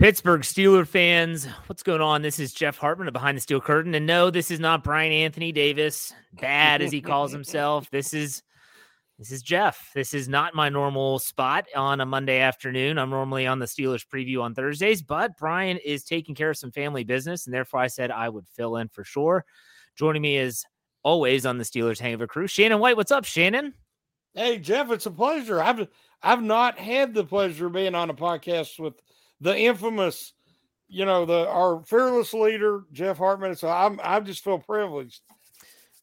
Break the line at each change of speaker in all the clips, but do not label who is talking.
Pittsburgh Steeler fans, what's going on? This is Jeff Hartman of Behind the Steel Curtain. And no, this is not Bryan Anthony Davis, bad as he calls himself. This is this is Jeff. This is not my normal spot on a Monday afternoon. I'm normally on the Steelers preview on Thursdays, but Brian is taking care of some family business, and therefore I said I would fill in for sure. Joining me is always on the Steelers Hangover crew, Shannon White. What's up, Shannon?
Hey Jeff, it's a pleasure. I've I've not had the pleasure of being on a podcast with the infamous, you know, the our fearless leader Jeff Hartman. So I'm I just feel privileged.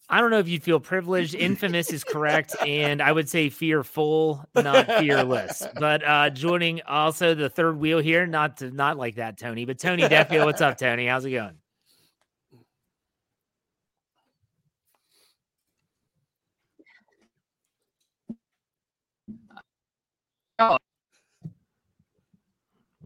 I don't know if you'd feel privileged. Infamous is correct, and I would say fearful, not fearless. But uh joining also the third wheel here, not to not like that, Tony, but Tony Defeo. What's up, Tony? How's it going?
Oh,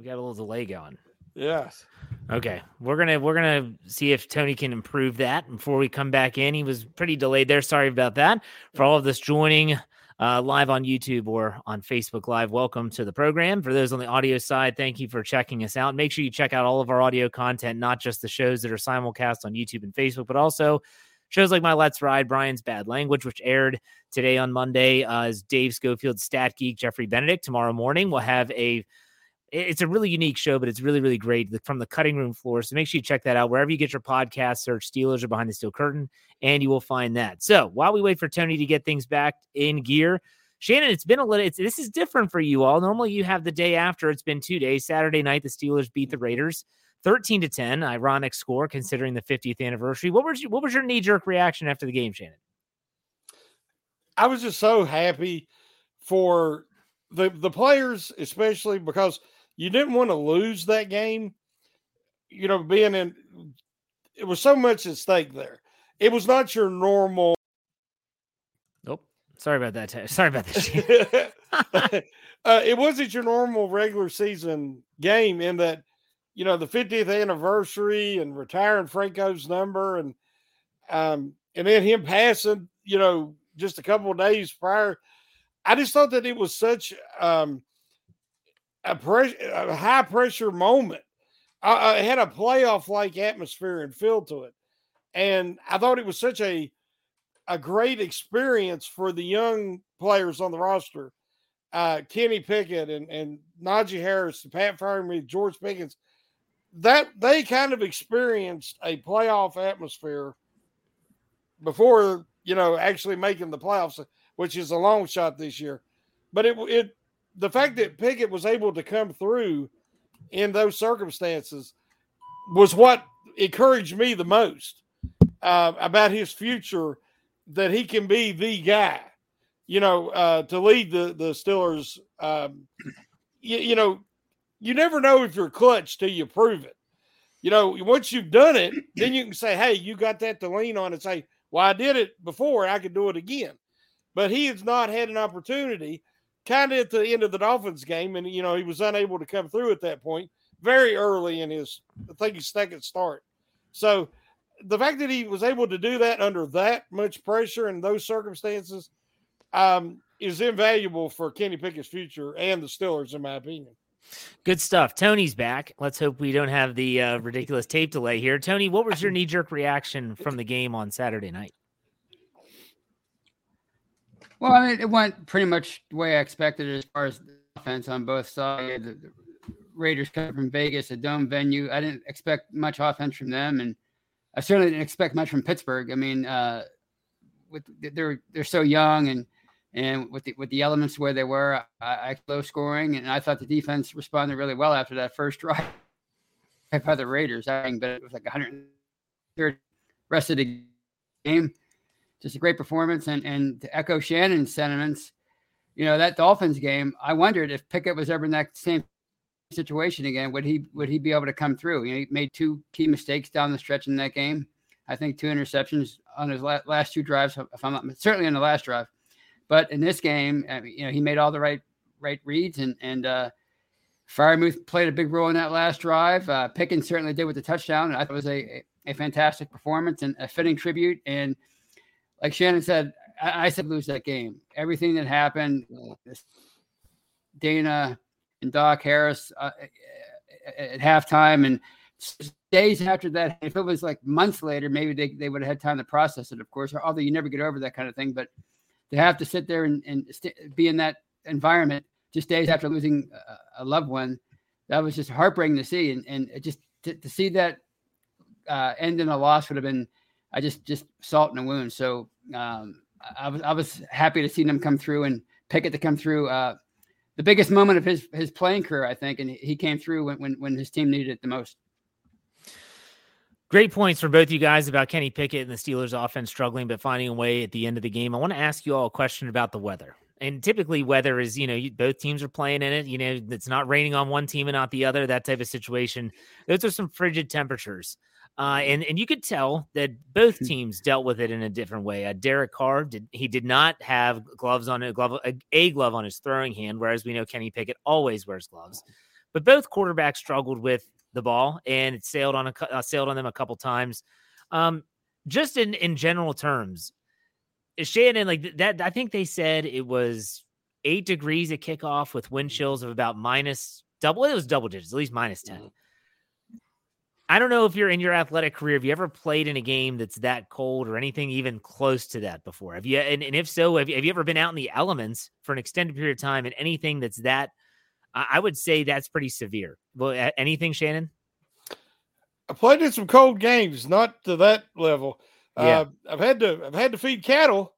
We got a little delay going.
yes.
Okay, we're gonna we're gonna see if Tony can improve that before we come back in. He was pretty delayed there. Sorry about that. For all of this joining uh, live on YouTube or on Facebook Live, welcome to the program. For those on the audio side, thank you for checking us out. Make sure you check out all of our audio content, not just the shows that are simulcast on YouTube and Facebook, but also shows like my Let's Ride, Bryan's Bad Language, which aired today on Monday. Uh, is Dave Schofield's Stat Geek, Jeffrey Benedict. Tomorrow morning we'll have a it's a really unique show, but it's really, really great from the cutting room floor. So make sure you check that out wherever you get your podcast. Search Steelers or Behind the Steel Curtain, and you will find that. So while we wait for Tony to get things back in gear, Shannon, it's been a little. It's, this is different for you all. Normally, you have the day after. It's been two days. Saturday night, the Steelers beat the Raiders, thirteen to ten. Ironic score considering the 50th anniversary. What was what was your knee jerk reaction after the game, Shannon?
I was just so happy for the the players, especially because you didn't want to lose that game. You know, being in it was so much at stake there. It was not your normal.
Nope. Sorry about that. Sorry about that.
Uh, it wasn't your normal regular season game in that, you know, the 50th anniversary and retiring Franco's number and um and then him passing, you know, just a couple of days prior. I just thought that it was such um a a high pressure moment. I, I had a playoff like atmosphere and feel to it, and I thought it was such a a great experience for the young players on the roster. Uh, Kenny Pickett and and Najee Harris, Pat Freiermuth, George Pickens, that they kind of experienced a playoff atmosphere before you know actually making the playoffs, which is a long shot this year. But it it the fact that Pickett was able to come through in those circumstances was what encouraged me the most uh, about his future. That he can be the guy, you know, uh, to lead the the Steelers. Um, you, you know, you never know if you're clutch till you prove it. You know, once you've done it, then you can say, "Hey, you got that to lean on," and say, "Well, I did it before. I could do it again." But he has not had an opportunity kind of at the end of the Dolphins game, and you know he was unable to come through at that point very early in his, I think his second start. So the fact that he was able to do that under that much pressure and those circumstances um, is invaluable for Kenny Pickett's future and the Steelers, in my opinion.
Good stuff. Tony's back. Let's hope we don't have the uh, ridiculous tape delay here. Tony, what was your knee jerk reaction from the game on Saturday night?
Well, I mean, it went pretty much the way I expected as far as offense on both sides. The, the Raiders coming from Vegas, a dome venue. I didn't expect much offense from them, and I certainly didn't expect much from Pittsburgh. I mean, uh, with they're they're so young and and with the with the elements where they were, I, I low scoring, and I thought the defense responded really well after that first drive by the Raiders. I think, but it was like 130 rest of the game. Just a great performance, and and to echo Shannon's sentiments, you know that Dolphins game. I wondered if Pickett was ever in that same situation again, would he would he be able to come through? You know, he made two key mistakes down the stretch in that game. I think two interceptions on his last two drives, if I'm not certainly in the last drive. But in this game, I mean, you know, he made all the right right reads and and uh, Freiermuth played a big role in that last drive. Uh, Pickens certainly did with the touchdown. I thought it was a, a fantastic performance and a fitting tribute. And like Shannon said, I, I said lose that game. Everything that happened, Dana and Dok Harris uh, at halftime, and days after that, if it was like months later, maybe they, they would have had time to process it. Of course, although you never get over that kind of thing, but to have to sit there and, and st- be in that environment just days after losing a, a, loved one, that was just heartbreaking to see. And, and just to, to see that uh, end in a loss would have been, I just, just salt in a wound. So um, I was, I was happy to see them come through and Pickett to come through. Uh, the biggest moment of his, his playing career, I think. And he came through when, when, when his team needed it the most.
Great points for both you guys about Kenny Pickett and the Steelers offense struggling, but finding a way at the end of the game. I want to ask you all a question about the weather. And typically, weather is, you know, you, both teams are playing in it. You know, it's not raining on one team and not the other, that type of situation. Those are some frigid temperatures. Uh, and and you could tell that both hmm. teams dealt with it in a different way. Uh, Derek Carr did he did not have gloves on a glove a, a glove on his throwing hand, whereas we know Kenny Pickett always wears gloves. But both quarterbacks struggled with the ball, and it sailed on a uh, sailed on them a couple times. Um, just in in general terms, Shannon like that. I think they said it was eight degrees at kickoff with wind chills of about minus double. It was double digits, at least minus ten. I don't know if you're in your athletic career, have you ever played in a game that's that cold or anything even close to that before? Have you, and, and if so, have you, have you ever been out in the elements for an extended period of time and anything that's that I would say that's pretty severe. Well, anything, Shannon?
I played in some cold games, not to that level. Yeah. Uh, I've had to I've had to feed cattle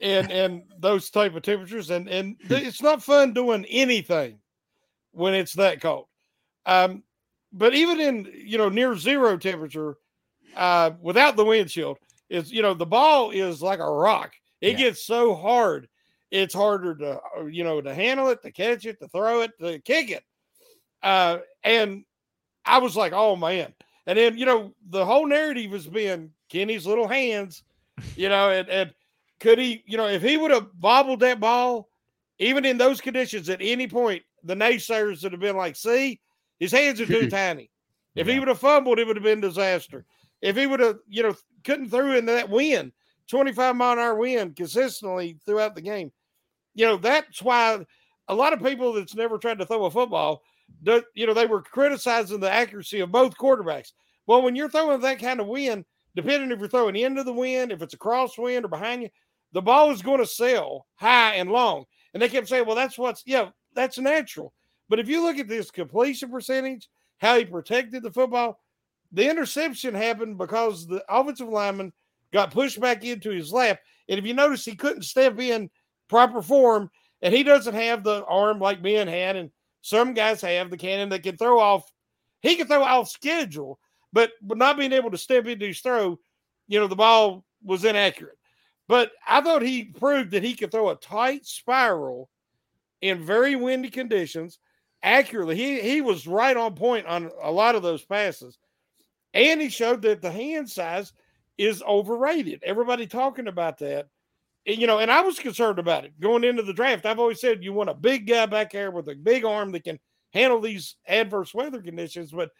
and and those type of temperatures, and and it's not fun doing anything when it's that cold. Um, but even in you know near zero temperature, uh, without the windshield, is you know the ball is like a rock. It yeah. gets so hard it's harder to uh, you know to handle it, to catch it, to throw it, to kick it. Uh, and I was like, oh man. And then you know the whole narrative has been Kenny's little hands, you know, and, and could he, you know, if he would have bobbled that ball, even in those conditions at any point, the naysayers would have been like, see, his hands are too tiny. If yeah. he would have fumbled, it would have been disaster. If he would have, you know, couldn't throw in that wind, 25 mile an hour wind consistently throughout the game, you know, that's why a lot of people that's never tried to throw a football, you know, they were criticizing the accuracy of both quarterbacks. Well, when you're throwing that kind of wind, depending if you're throwing into the wind, if it's a crosswind or behind you, the ball is going to sail high and long. And they kept saying, well, that's what's, yeah, that's natural. But if you look at this completion percentage, how he protected the football, the interception happened because the offensive lineman got pushed back into his lap. And if you notice, he couldn't step in proper form, and he doesn't have the arm like Ben had, and some guys have the cannon that can throw off. He can throw off schedule, but not being able to step into his throw, you know, the ball was inaccurate. But I thought he proved that he could throw a tight spiral in very windy conditions accurately. He he was right on point on a lot of those passes. And he showed that the hand size is overrated. Everybody talking about that And, you know, and I was concerned about it going into the draft. I've always said you want a big guy back there with a big arm that can handle these adverse weather conditions. But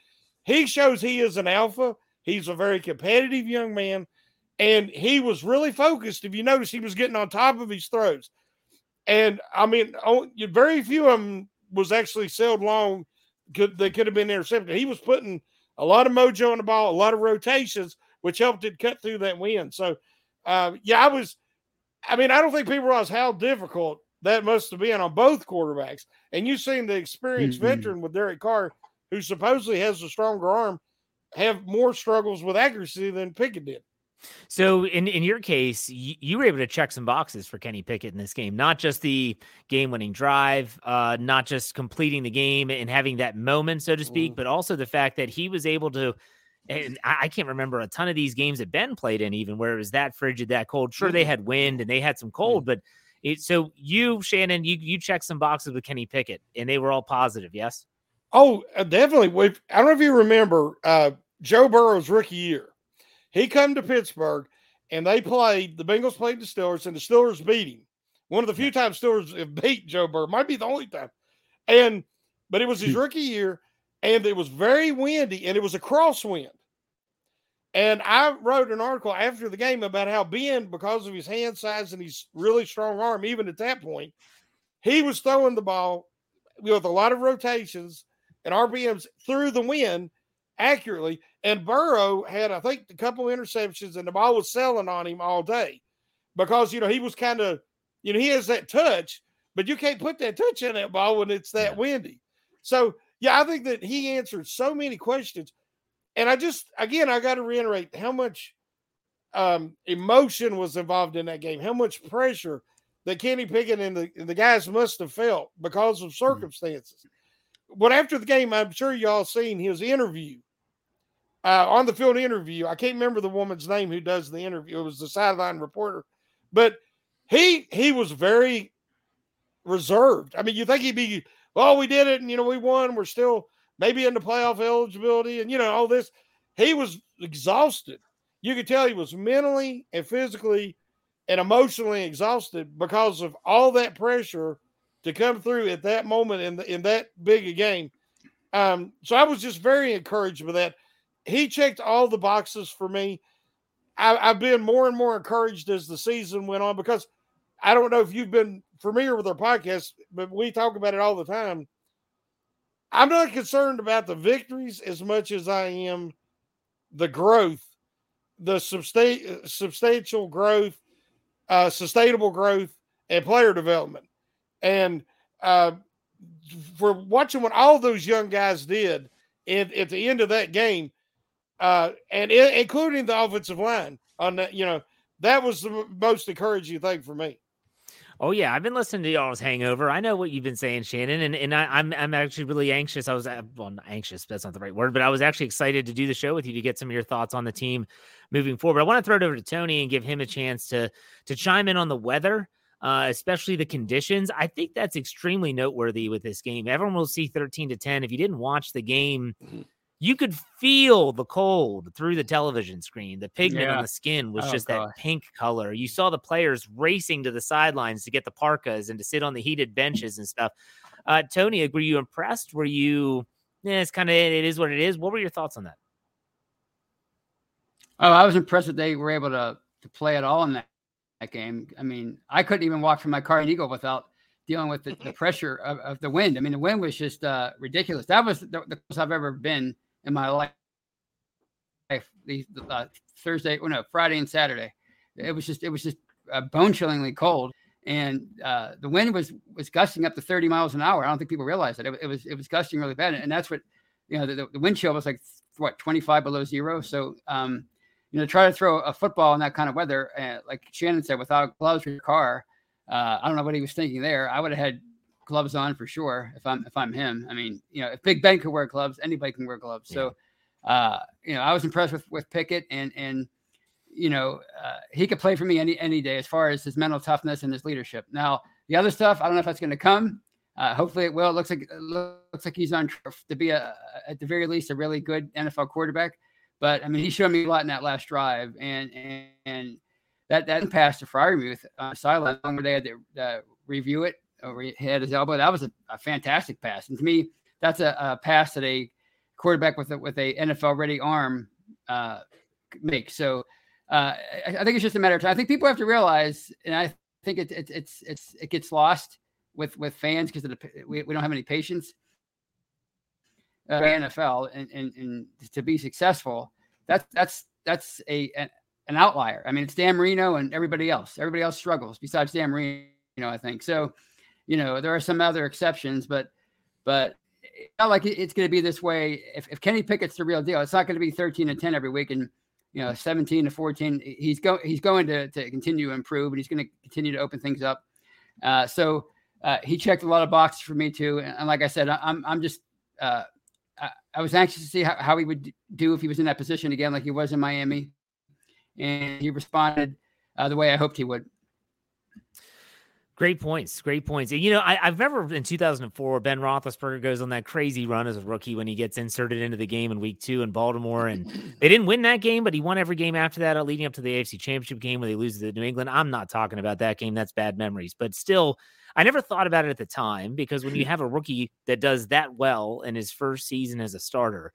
he shows he is an alpha. He's a very competitive young man, and he was really focused. If you notice, he was getting on top of his throws. And I mean, oh, very few of them was actually sailed long could they could have been intercepted. He was putting a lot of mojo on the ball, a lot of rotations, which helped it cut through that wind. So, uh, yeah, I was. I mean, I don't think people realize how difficult that must have been on both quarterbacks. And you've seen the experienced mm-hmm. veteran with Derek Carr, who supposedly has a stronger arm, have more struggles with accuracy than Pickett did.
So in in your case, you, you, were able to check some boxes for Kenny Pickett in this game, not just the game-winning drive, uh, not just completing the game and having that moment, so to speak, mm. but also the fact that he was able to. And I, I, can't remember a ton of these games that Ben played in, even where it was that frigid, that cold. Sure, they mm-hmm. had wind and they had some cold, but it, so you, Shannon, you you checked some boxes with Kenny Pickett, and they were all positive. Yes.
Oh, uh, definitely. I don't know if you remember uh, Joe Burrow's rookie year he come to Pittsburgh and they played, the Bengals played the Steelers and the Steelers beat him. One of the few times Steelers have beat Joe Burrow, might be the only time. And, but it was his hmm. rookie year and it was very windy and it was a crosswind. And I wrote an article after the game about how Ben, because of his hand size and his really strong arm, even at that point, he was throwing the ball with a lot of rotations and RPMs through the wind accurately. And Burrow had, I think, a couple interceptions, and the ball was selling on him all day because you know he was kind of, you know, he has that touch, but you can't put that touch in that ball when it's that windy. So yeah, I think that he answered so many questions, and I just again I got to reiterate how much um, emotion was involved in that game, how much pressure that Kenny Pickett and the, the guys must have felt because of mm-hmm. circumstances. Mm-hmm. But after the game, I'm sure y'all seen his interview uh, on the field interview. I can't remember the woman's name who does the interview. It was the sideline reporter, but he he was very reserved. I mean, you think he'd be, well, we did it, and you know, we won. We're still maybe in the playoff eligibility, and you know, all this. He was exhausted. You could tell he was mentally and physically and emotionally exhausted because of all that pressure to come through at that moment in the, in that big a game. Um, so I was just very encouraged by that he checked all the boxes for me. I, have been more and more encouraged as the season went on because I don't know if you've been familiar with our podcast, but we talk about it all the time. I'm not concerned about the victories as much as I am the growth, the substa- substantial growth, uh, sustainable growth, and player development. And uh, for watching what all those young guys did at, at the end of that game, uh, and it, including the offensive line on that. You know, that was the most encouraging thing for me.
Oh yeah, I've been listening to y'all's hangover. I know what you've been saying, Shannon, and and I, am I'm, I'm actually really anxious. I was uh, well, anxious. That's not the right word, but I was actually excited to do the show with you to get some of your thoughts on the team moving forward. I want to throw it over to Tony and give him a chance to to chime in on the weather. Uh, especially the conditions. I think that's extremely noteworthy with this game. Everyone will see 13 to 10. If you didn't watch the game, mm-hmm you could feel the cold through the television screen. The pigment yeah. on the skin was oh, just God. that pink color. You saw the players racing to the sidelines to get the parkas and to sit on the heated benches and stuff. Uh, Tony, were you impressed? Were you? Yeah, it's kind of it is what it is. What were your thoughts on that?
Oh, I was impressed that they were able to to play at all in that, that game. I mean, I couldn't even walk from my car in Eagle without dealing with the, the pressure of, of, the wind. I mean, the wind was just uh, ridiculous. That was the, the closest I've ever been in my life. These uh, Thursday, well, no, Friday and Saturday. It was just it was just uh, bone chillingly cold, and uh, the wind was was gusting up to 30 miles an hour. I don't think people realized that it, it was it was gusting really bad, and that's what you know the, the wind chill was like what 25 below zero. So um, you know, try to throw a football in that kind of weather, uh, like Shannon said, without gloves for your car. Uh, I don't know what he was thinking there. I would have had gloves on for sure if I'm if I'm him. I mean, you know, if Big Ben could wear gloves, anybody can wear gloves. Yeah. So, uh, you know, I was impressed with with Pickett and and you know uh, he could play for me any any day as far as his mental toughness and his leadership. Now the other stuff, I don't know if that's going to come. Uh, hopefully it will. It looks like it looks like he's on to be a at the very least a really good NFL quarterback. But I mean, he showed me a lot in that last drive, and and, and that that pass to Freiermuth on the sideline where they had to uh, review it over he had his elbow. That was a, a fantastic pass. And to me, that's a, a, pass that a quarterback with a, with a NFL ready arm uh, makes. So uh, I, I, think it's just a matter of time. I think people have to realize, and I think it, it, it's it's it gets lost with with fans because we, we don't have any patience. Uh, NFL and, and and to be successful, that's that's that's a an, an outlier. I mean, it's Dan Marino and everybody else. Everybody else struggles besides Dan Marino. I think so. You know, there are some other exceptions, but but not like it's going to be this way. If, if Kenny Pickett's the real deal, it's not going to be 13 and 10 every week and you know 17 to 14. He's going he's going to, to continue to improve and he's going to continue to open things up. Uh, so uh, he checked a lot of boxes for me too. And, and like I said, I, I'm I'm just uh, I, I, was anxious to see how, how he would do if he was in that position again, like he was in Miami, and he responded uh, the way I hoped he would.
Great points. Great points. And, you know, I, have remember in 2004, Ben Roethlisberger goes on that crazy run as a rookie when he gets inserted into the game in week two in Baltimore. And they didn't win that game, but he won every game after that, uh, leading up to the AFC championship game where they lose to New England. I'm not talking about that game. That's bad memories. But still, I never thought about it at the time because when you have a rookie that does that well in his first season as a starter,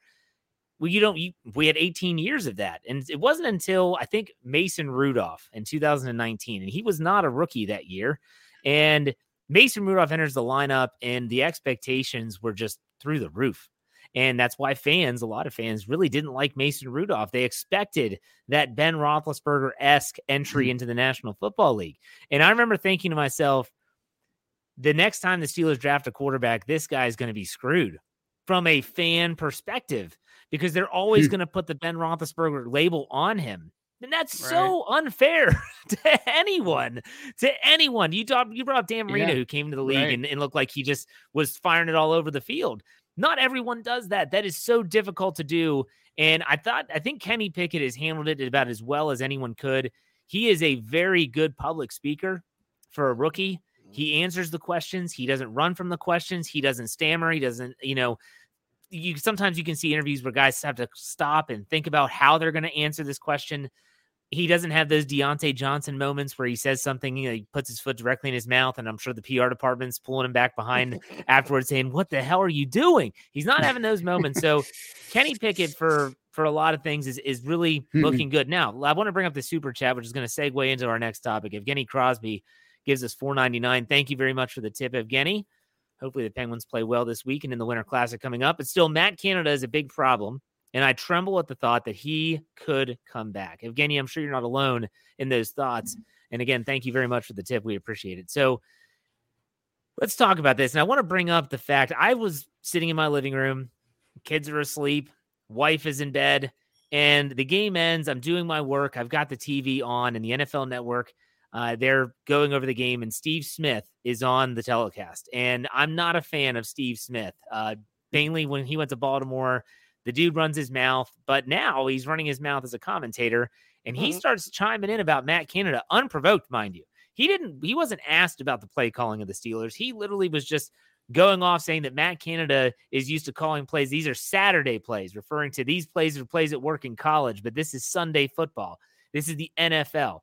well, you don't. You, we had 18 years of that, and it wasn't until I think Mason Rudolph in 2019, and he was not a rookie that year. And Mason Rudolph enters the lineup, and the expectations were just through the roof. And that's why fans, a lot of fans, really didn't like Mason Rudolph. They expected that Ben Roethlisberger esque entry mm-hmm. into the National Football League. And I remember thinking to myself, the next time the Steelers draft a quarterback, this guy is going to be screwed from a fan perspective because they're always hmm. going to put the Ben Roethlisberger label on him. And that's right. so unfair to anyone. To anyone. You talk, you brought up Dan Marino, yeah. who came to the league right. and, and looked like he just was firing it all over the field. Not everyone does that. That is so difficult to do. And I thought, I think Kenny Pickett has handled it about as well as anyone could. He is a very good public speaker for a rookie. Mm. He answers the questions. He doesn't run from the questions. He doesn't stammer. He doesn't, you know, you sometimes you can see interviews where guys have to stop and think about how they're going to answer this question he doesn't have those Diontae Johnson moments where he says something, you know, he puts his foot directly in his mouth, and I'm sure the PR department's pulling him back behind afterwards, saying, "What the hell are you doing?" He's not having those moments. So Kenny Pickett for for a lot of things is is really mm-hmm. looking good. Now I want to bring up the super chat, which is going to segue into our next topic. Evgeny Crosby gives us 4.99. Thank you very much for the tip, Evgeny. Hopefully the Penguins play well this week and in the Winter Classic coming up. But still, Matt Canada is a big problem. And I tremble at the thought that he could come back. Evgeny, I'm sure you're not alone in those thoughts. And again, thank you very much for the tip. We appreciate it. So let's talk about this. And I want to bring up the fact I was sitting in my living room, kids are asleep, wife is in bed, and the game ends. I'm doing my work. I've got the TV on and the NFL network. Uh, they're going over the game, and Steve Smith is on the telecast. And I'm not a fan of Steve Smith. Uh, mainly when he went to Baltimore, the dude runs his mouth, but now he's running his mouth as a commentator and he mm-hmm. starts chiming in about Matt Canada, unprovoked, mind you. He didn't, he wasn't asked about the play calling of the Steelers. He literally was just going off saying that Matt Canada is used to calling plays. These are Saturday plays, referring to these plays are plays at work in college, but this is Sunday football. This is the NFL.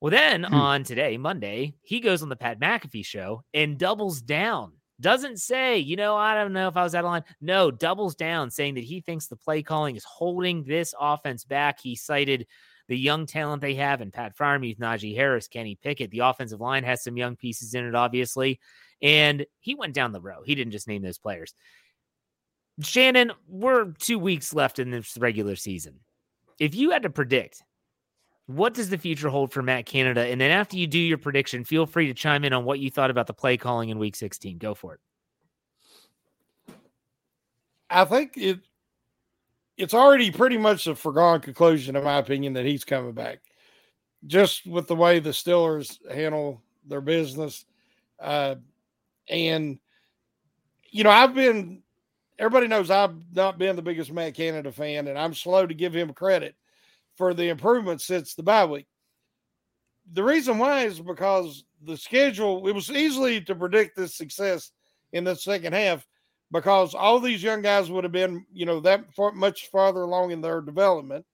Well, then hmm. on today, Monday, he goes on the Pat McAfee show and doubles down doesn't say, you know, I don't know if I was out of line. No, doubles down saying that he thinks the play calling is holding this offense back. He cited the young talent they have in Pat Freiermuth, Najee Harris, Kenny Pickett. The offensive line has some young pieces in it, obviously. And he went down the row. He didn't just name those players. Shannon, we're two weeks left in this regular season. If you had to predict what does the future hold for Matt Canada? And then after you do your prediction, feel free to chime in on what you thought about the play calling in week 16. Go for it.
I think it it's already pretty much a foregone conclusion, in my opinion, that he's coming back. Just with the way the Steelers handle their business. Uh, and, you know, I've been, everybody knows I've not been the biggest Matt Canada fan, and I'm slow to give him credit for the improvement since the bye week. The reason why is because the schedule, it was easily to predict this success in the second half because all these young guys would have been, you know, that far, much farther along in their development.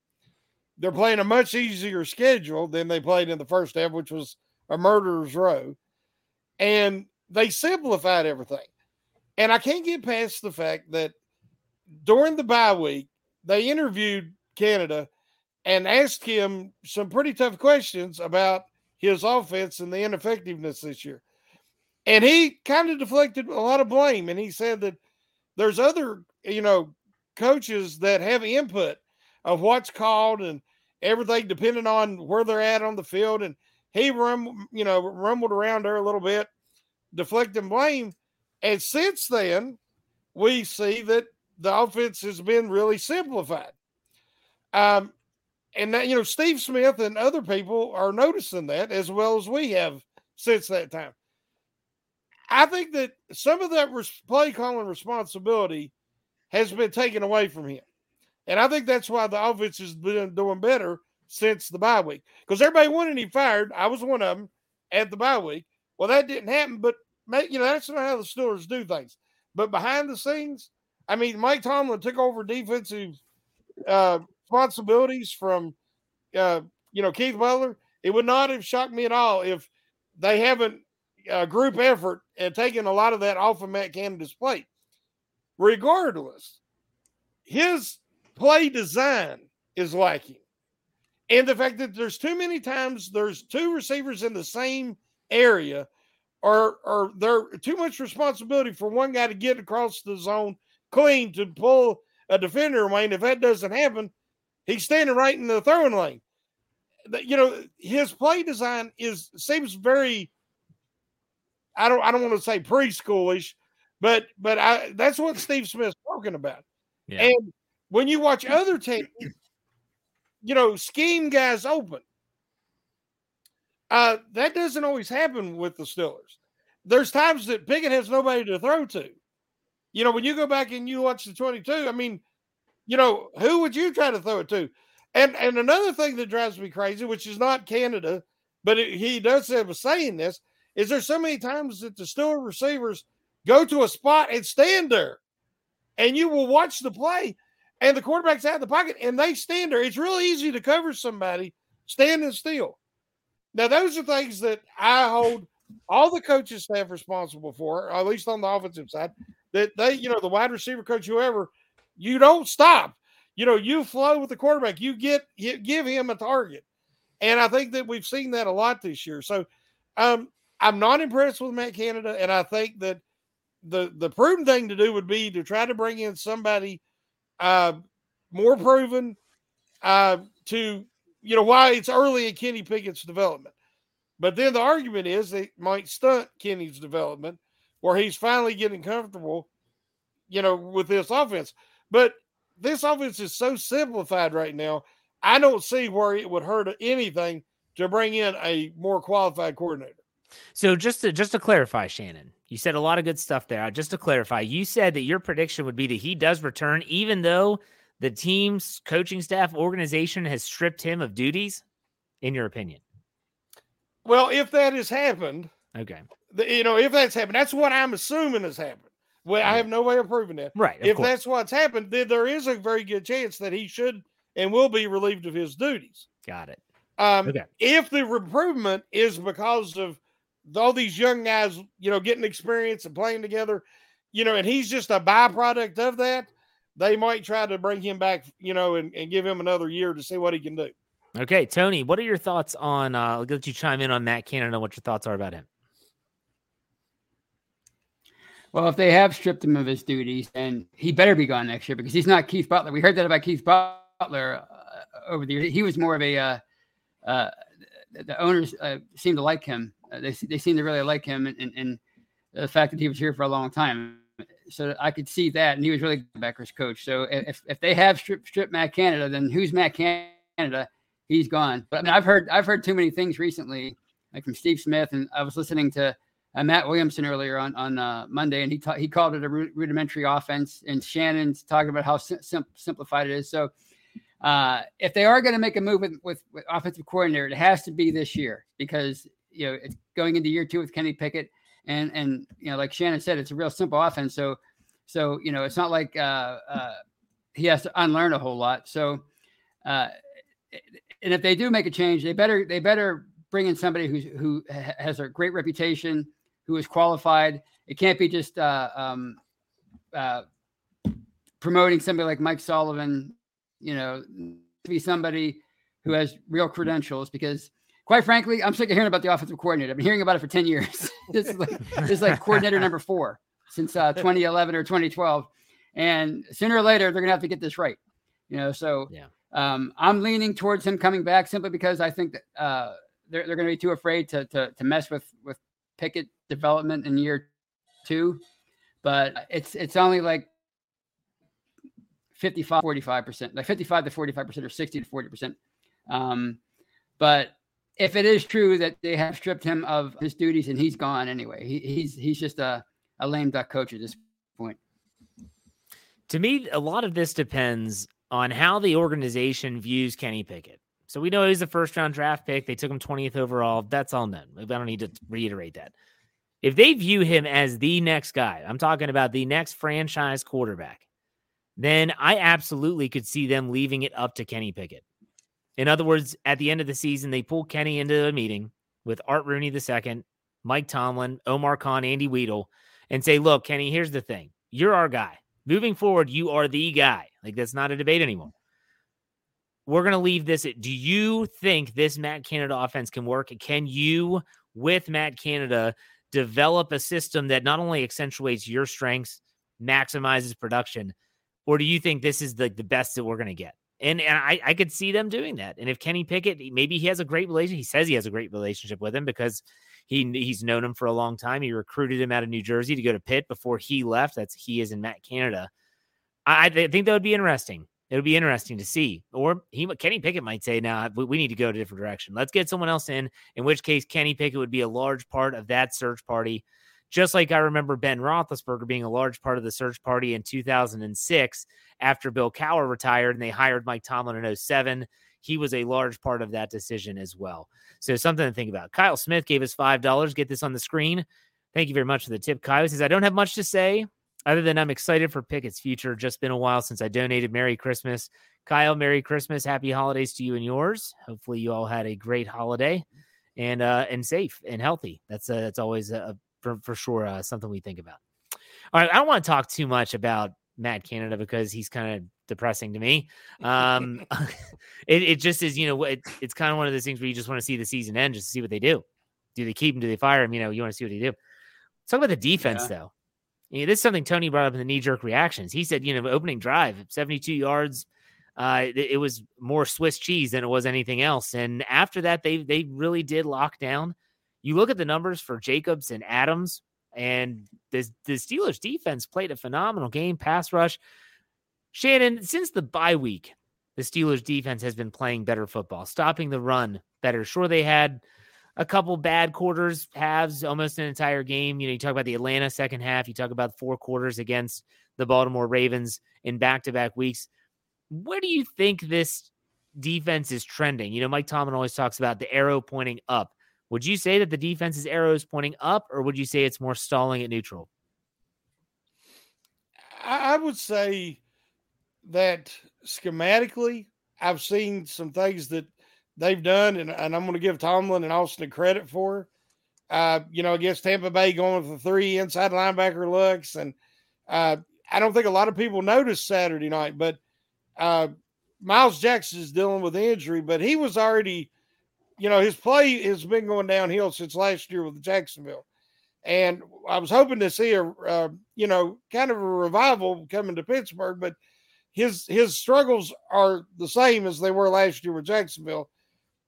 They're playing a much easier schedule than they played in the first half, which was a murderer's row. And they simplified everything. And I can't get past the fact that during the bye week, they interviewed Canada and asked him some pretty tough questions about his offense and the ineffectiveness this year. And he kind of deflected a lot of blame. And he said that there's other, you know, coaches that have input of what's called and everything depending on where they're at on the field. And he rum, you know, rumbled around there a little bit, deflecting blame. And since then, we see that the offense has been really simplified. Um, and that, you know, Steve Smith and other people are noticing that as well as we have since that time. I think that some of that play calling responsibility has been taken away from him. And I think that's why the offense has been doing better since the bye week. Because everybody wanted him fired. I was one of them at the bye week. Well, that didn't happen, but you know, that's not how the Steelers do things. But behind the scenes, I mean, Mike Tomlin took over defensive uh, responsibilities from, uh, you know, Keith Butler. It would not have shocked me at all if they haven't uh, group effort and taken a lot of that off of Matt Canada's plate. Regardless, his play design is lacking. And the fact that there's too many times there's two receivers in the same area or or there too much responsibility for one guy to get across the zone clean to pull a defender away. And if that doesn't happen, he's standing right in the throwing lane. You know, his play design is seems very I don't I don't want to say preschoolish, but but I that's what Steve Smith's talking about. Yeah. And when you watch other teams, you know, scheme guys open. Uh, that doesn't always happen with the Steelers. There's times that Pickett has nobody to throw to. You know, when you go back and you watch the 22, I mean, you know, who would you try to throw it to? And and another thing that drives me crazy, which is not Canada, but it, he does have a say in this, is there so many times that the Steelers receivers go to a spot and stand there, and you will watch the play, and the quarterback's out of the pocket, and they stand there. It's really easy to cover somebody standing still. Now, those are things that I hold all the coaches staff responsible for, at least on the offensive side, that they, you know, the wide receiver coach, whoever, you don't stop. You know, you flow with the quarterback. You get you give him a target, and I think that we've seen that a lot this year. So, um, I'm not impressed with Matt Canada, and I think that the the prudent thing to do would be to try to bring in somebody uh, more proven uh, to you know why it's early in Kenny Pickett's development. But then the argument is it might stunt Kenny's development where he's finally getting comfortable, you know, with this offense. But this offense is so simplified right now. I don't see where it would hurt anything to bring in a more qualified coordinator.
So just to just to clarify, Shannon, you said a lot of good stuff there. Just to clarify, you said that your prediction would be that he does return, even though the team's coaching staff organization has stripped him of duties. In your opinion,
well, if that has happened,
okay,
you know, if that's happened, that's what I'm assuming has happened. Well, I have no way of proving that.
Right.
If
course.
that's what's happened, then there is a very good chance that he should and will be relieved of his duties.
Got it.
Um, okay. If the improvement is because of all these young guys, you know, getting experience and playing together, you know, and he's just a byproduct of that, they might try to bring him back, you know, and, and give him another year to see what he can do.
Okay, Tony, what are your thoughts on? Uh, I'll let you chime in on Matt Canada. What your thoughts are about him?
Well, if they have stripped him of his duties, then he better be gone next year because he's not Keith Butler. We heard that about Keith Butler uh, over the years. He was more of a uh, uh, the owners uh, seem to like him. Uh, they they seem to really like him, and, and, and the fact that he was here for a long time. So I could see that, and he was really Becker's coach. So if if they have stripped strip Matt Canada, then who's Matt Canada? he's gone. But I mean, I've heard I've heard too many things recently, like from Steve Smith, and I was listening to uh, Matt Williamson earlier on on uh, Monday, and he ta- he called it a rudimentary offense, and Shannon's talking about how sim- simplified it is. So. Uh, if they are going to make a move with, with, with, offensive coordinator, it has to be this year because you know it's going into year two with Kenny Pickett, and and you know like Shannon said, it's a real simple offense. So so you know it's not like uh, uh, he has to unlearn a whole lot. So uh, and if they do make a change, they better they better bring in somebody who's who has a great reputation, who is qualified. It can't be just uh, um, uh, promoting somebody like Mike Sullivan. You know, to be somebody who has real credentials because quite frankly, I'm sick of hearing about the offensive coordinator. I've been hearing about it for 10 years. this, is like, this is like coordinator number four since uh, 2011 or 2012. And sooner or later, they're going to have to get this right. You know, so
Yeah.
um, I'm leaning towards him coming back simply because I think that uh, they're, they're going to be too afraid to, to, to mess with, with Pickett development in year two. But it's it's only like 55, 45%, like 55 to 45% or 60 to 40%. Um, but if it is true that they have stripped him of his duties and he's gone anyway, he, he's he's just a, a lame duck coach at this point.
To me, a lot of this depends on how the organization views Kenny Pickett. So we know he's a first round draft pick. They took him 20th overall. That's all known. I don't need to reiterate that. If they view him as the next guy, I'm talking about the next franchise quarterback, then I absolutely could see them leaving it up to Kenny Pickett. In other words, at the end of the season, they pull Kenny into a meeting with Art Rooney II, Mike Tomlin, Omar Khan, Andy Weidl, and say, look, Kenny, here's the thing. You're our guy. Moving forward, you are the guy. Like, that's not a debate anymore. We're going to leave this. At, do you think this Matt Canada offense can work? Can you, with Matt Canada, develop a system that not only accentuates your strengths, maximizes production, or do you think this is the, the best that we're going to get? And, and I, I could see them doing that. And if Kenny Pickett, maybe he has a great relationship. He says he has a great relationship with him because he he's known him for a long time. He recruited him out of New Jersey to go to Pitt before he left. That's he is in Matt Canada. I, I think that would be interesting. It would be interesting to see. Or he Kenny Pickett might say, "Now nah, we, need to go a different direction. Let's get someone else in." In which case, Kenny Pickett would be a large part of that search party. Just like I remember Ben Roethlisberger being a large part of the search party in 2006 after Bill Cowher retired and they hired Mike Tomlin in 07. He was a large part of that decision as well. So something to think about. Kyle Smith gave us $5. Get this on the screen. Thank you very much for the tip, Kyle. He says, I don't have much to say other than I'm excited for Pickett's future. Just been a while since I donated. Merry Christmas. Kyle, Merry Christmas. Happy holidays to you and yours. Hopefully you all had a great holiday and uh and safe and healthy. That's uh, that's always a for, for sure uh, something we think about. All right, I don't want to talk too much about Matt Canada because he's kind of depressing to me. Um, it, it just is, you know, it, it's kind of one of those things where you just want to see the season end just to see what they do. Do they keep him? Do they fire him? You know, you want to see what they do. Let's talk about the defense, yeah. though. You know, this is something Tony brought up in the knee jerk reactions. He said, you know, opening drive, 72 yards. Uh, it, it was more Swiss cheese than it was anything else. And after that, they they really did lock down. You look at the numbers for Jacobs and Adams, and the, the Steelers defense played a phenomenal game, pass rush. Shannon, since the bye week, the Steelers defense has been playing better football, stopping the run better. Sure, they had a couple bad quarters, halves, almost an entire game. You know, you talk about the Atlanta second half, you talk about four quarters against the Baltimore Ravens in back to back weeks. Where do you think this defense is trending? You know, Mike Tomlin always talks about the arrow pointing up. Would you say that the defense's arrow is pointing up, or would you say it's more stalling at neutral?
I would say that schematically, I've seen some things that they've done, and, and I'm going to give Tomlin and Austin credit for. Uh, you know, against Tampa Bay, going with the three inside linebacker looks, and uh, I don't think a lot of people noticed Saturday night, but uh, Miles Jackson is dealing with injury, but he was already you know, his play has been going downhill since last year with Jacksonville. And I was hoping to see a, uh, you know, kind of a revival coming to Pittsburgh, but his his struggles are the same as they were last year with Jacksonville.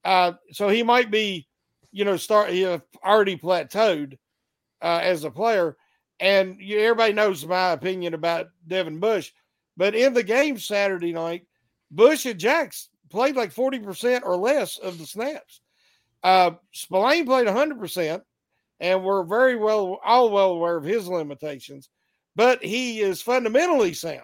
Uh, so he might be, you know, start he already plateaued uh, as a player. And you, everybody knows my opinion about Devin Bush, but in the game Saturday night, Bush and Jacks played like forty percent or less of the snaps. Uh, Spillane played 100%, and we're very well, all well aware of his limitations, but he is fundamentally sound.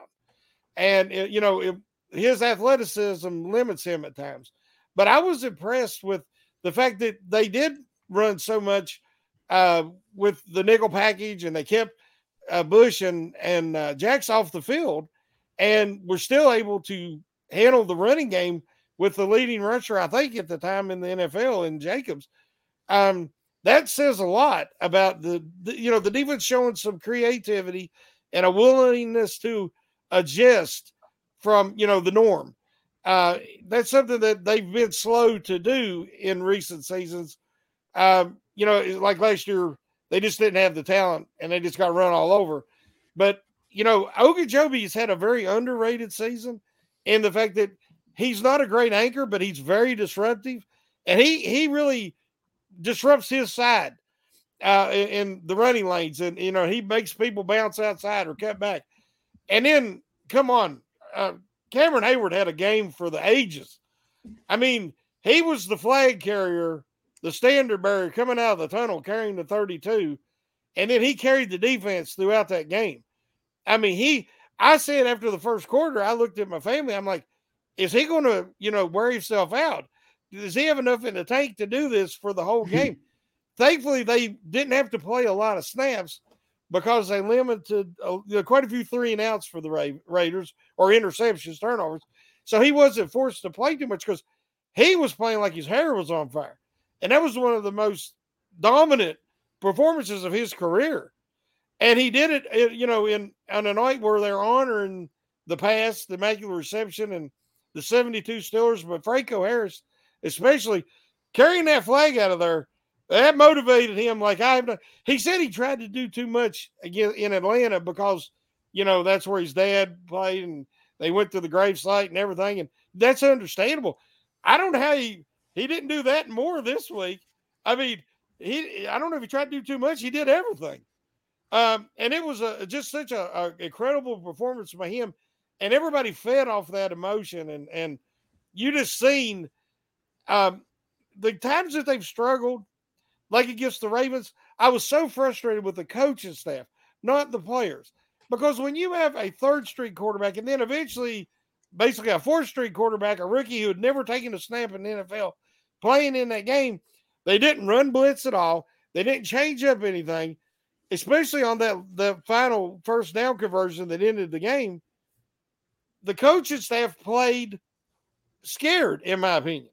And, it, you know, it, his athleticism limits him at times. But I was impressed with the fact that they did run so much uh, with the nickel package and they kept uh, Bush and, and uh, Jacks off the field and were still able to handle the running game with the leading rusher, I think, at the time in the NFL in Jacobs. Um, that says a lot about the, the, you know, the defense showing some creativity and a willingness to adjust from, you know, the norm. Uh, that's something that they've been slow to do in recent seasons. Um, you know, like last year, they just didn't have the talent and they just got run all over. But, you know, Ogunjobi has had a very underrated season in the fact that he's not a great anchor, but he's very disruptive. And he he really disrupts his side uh, in, in the running lanes. And, you know, he makes people bounce outside or cut back. And then, come on, uh, Cameron Heyward had a game for the ages. I mean, he was the flag carrier, the standard bearer coming out of the tunnel carrying the 32, and then he carried the defense throughout that game. I mean, he, I said after the first quarter, I looked at my family, I'm like, is he going to, you know, wear himself out? Does he have enough in the tank to do this for the whole game? Thankfully, they didn't have to play a lot of snaps because they limited uh, quite a few three and outs for the Ra- Raiders or interceptions, turnovers. So he wasn't forced to play too much because he was playing like his hair was on fire. And that was one of the most dominant performances of his career. And he did it, you know, in on a night where they're honoring the past, the Immaculate Reception, and the 72 Steelers. But Franco Harris, especially carrying that flag out of there, that motivated him. Like done. He said he tried to do too much again in Atlanta because, you know, that's where his dad played and they went to the gravesite and everything. And that's understandable. I don't know how he he didn't do that more this week. I mean, he I don't know if he tried to do too much. He did everything. Um, and it was a just such a, a incredible performance by him. And everybody fed off that emotion and and you just seen um the times that they've struggled like against the Ravens, I was so frustrated with the coaching staff, not the players. Because when you have a third string quarterback and then eventually basically a fourth string quarterback, a rookie who had never taken a snap in the NFL, playing in that game, they didn't run blitz at all. They didn't change up anything, especially on that the final first down conversion that ended the game. The coaching staff played scared, in my opinion.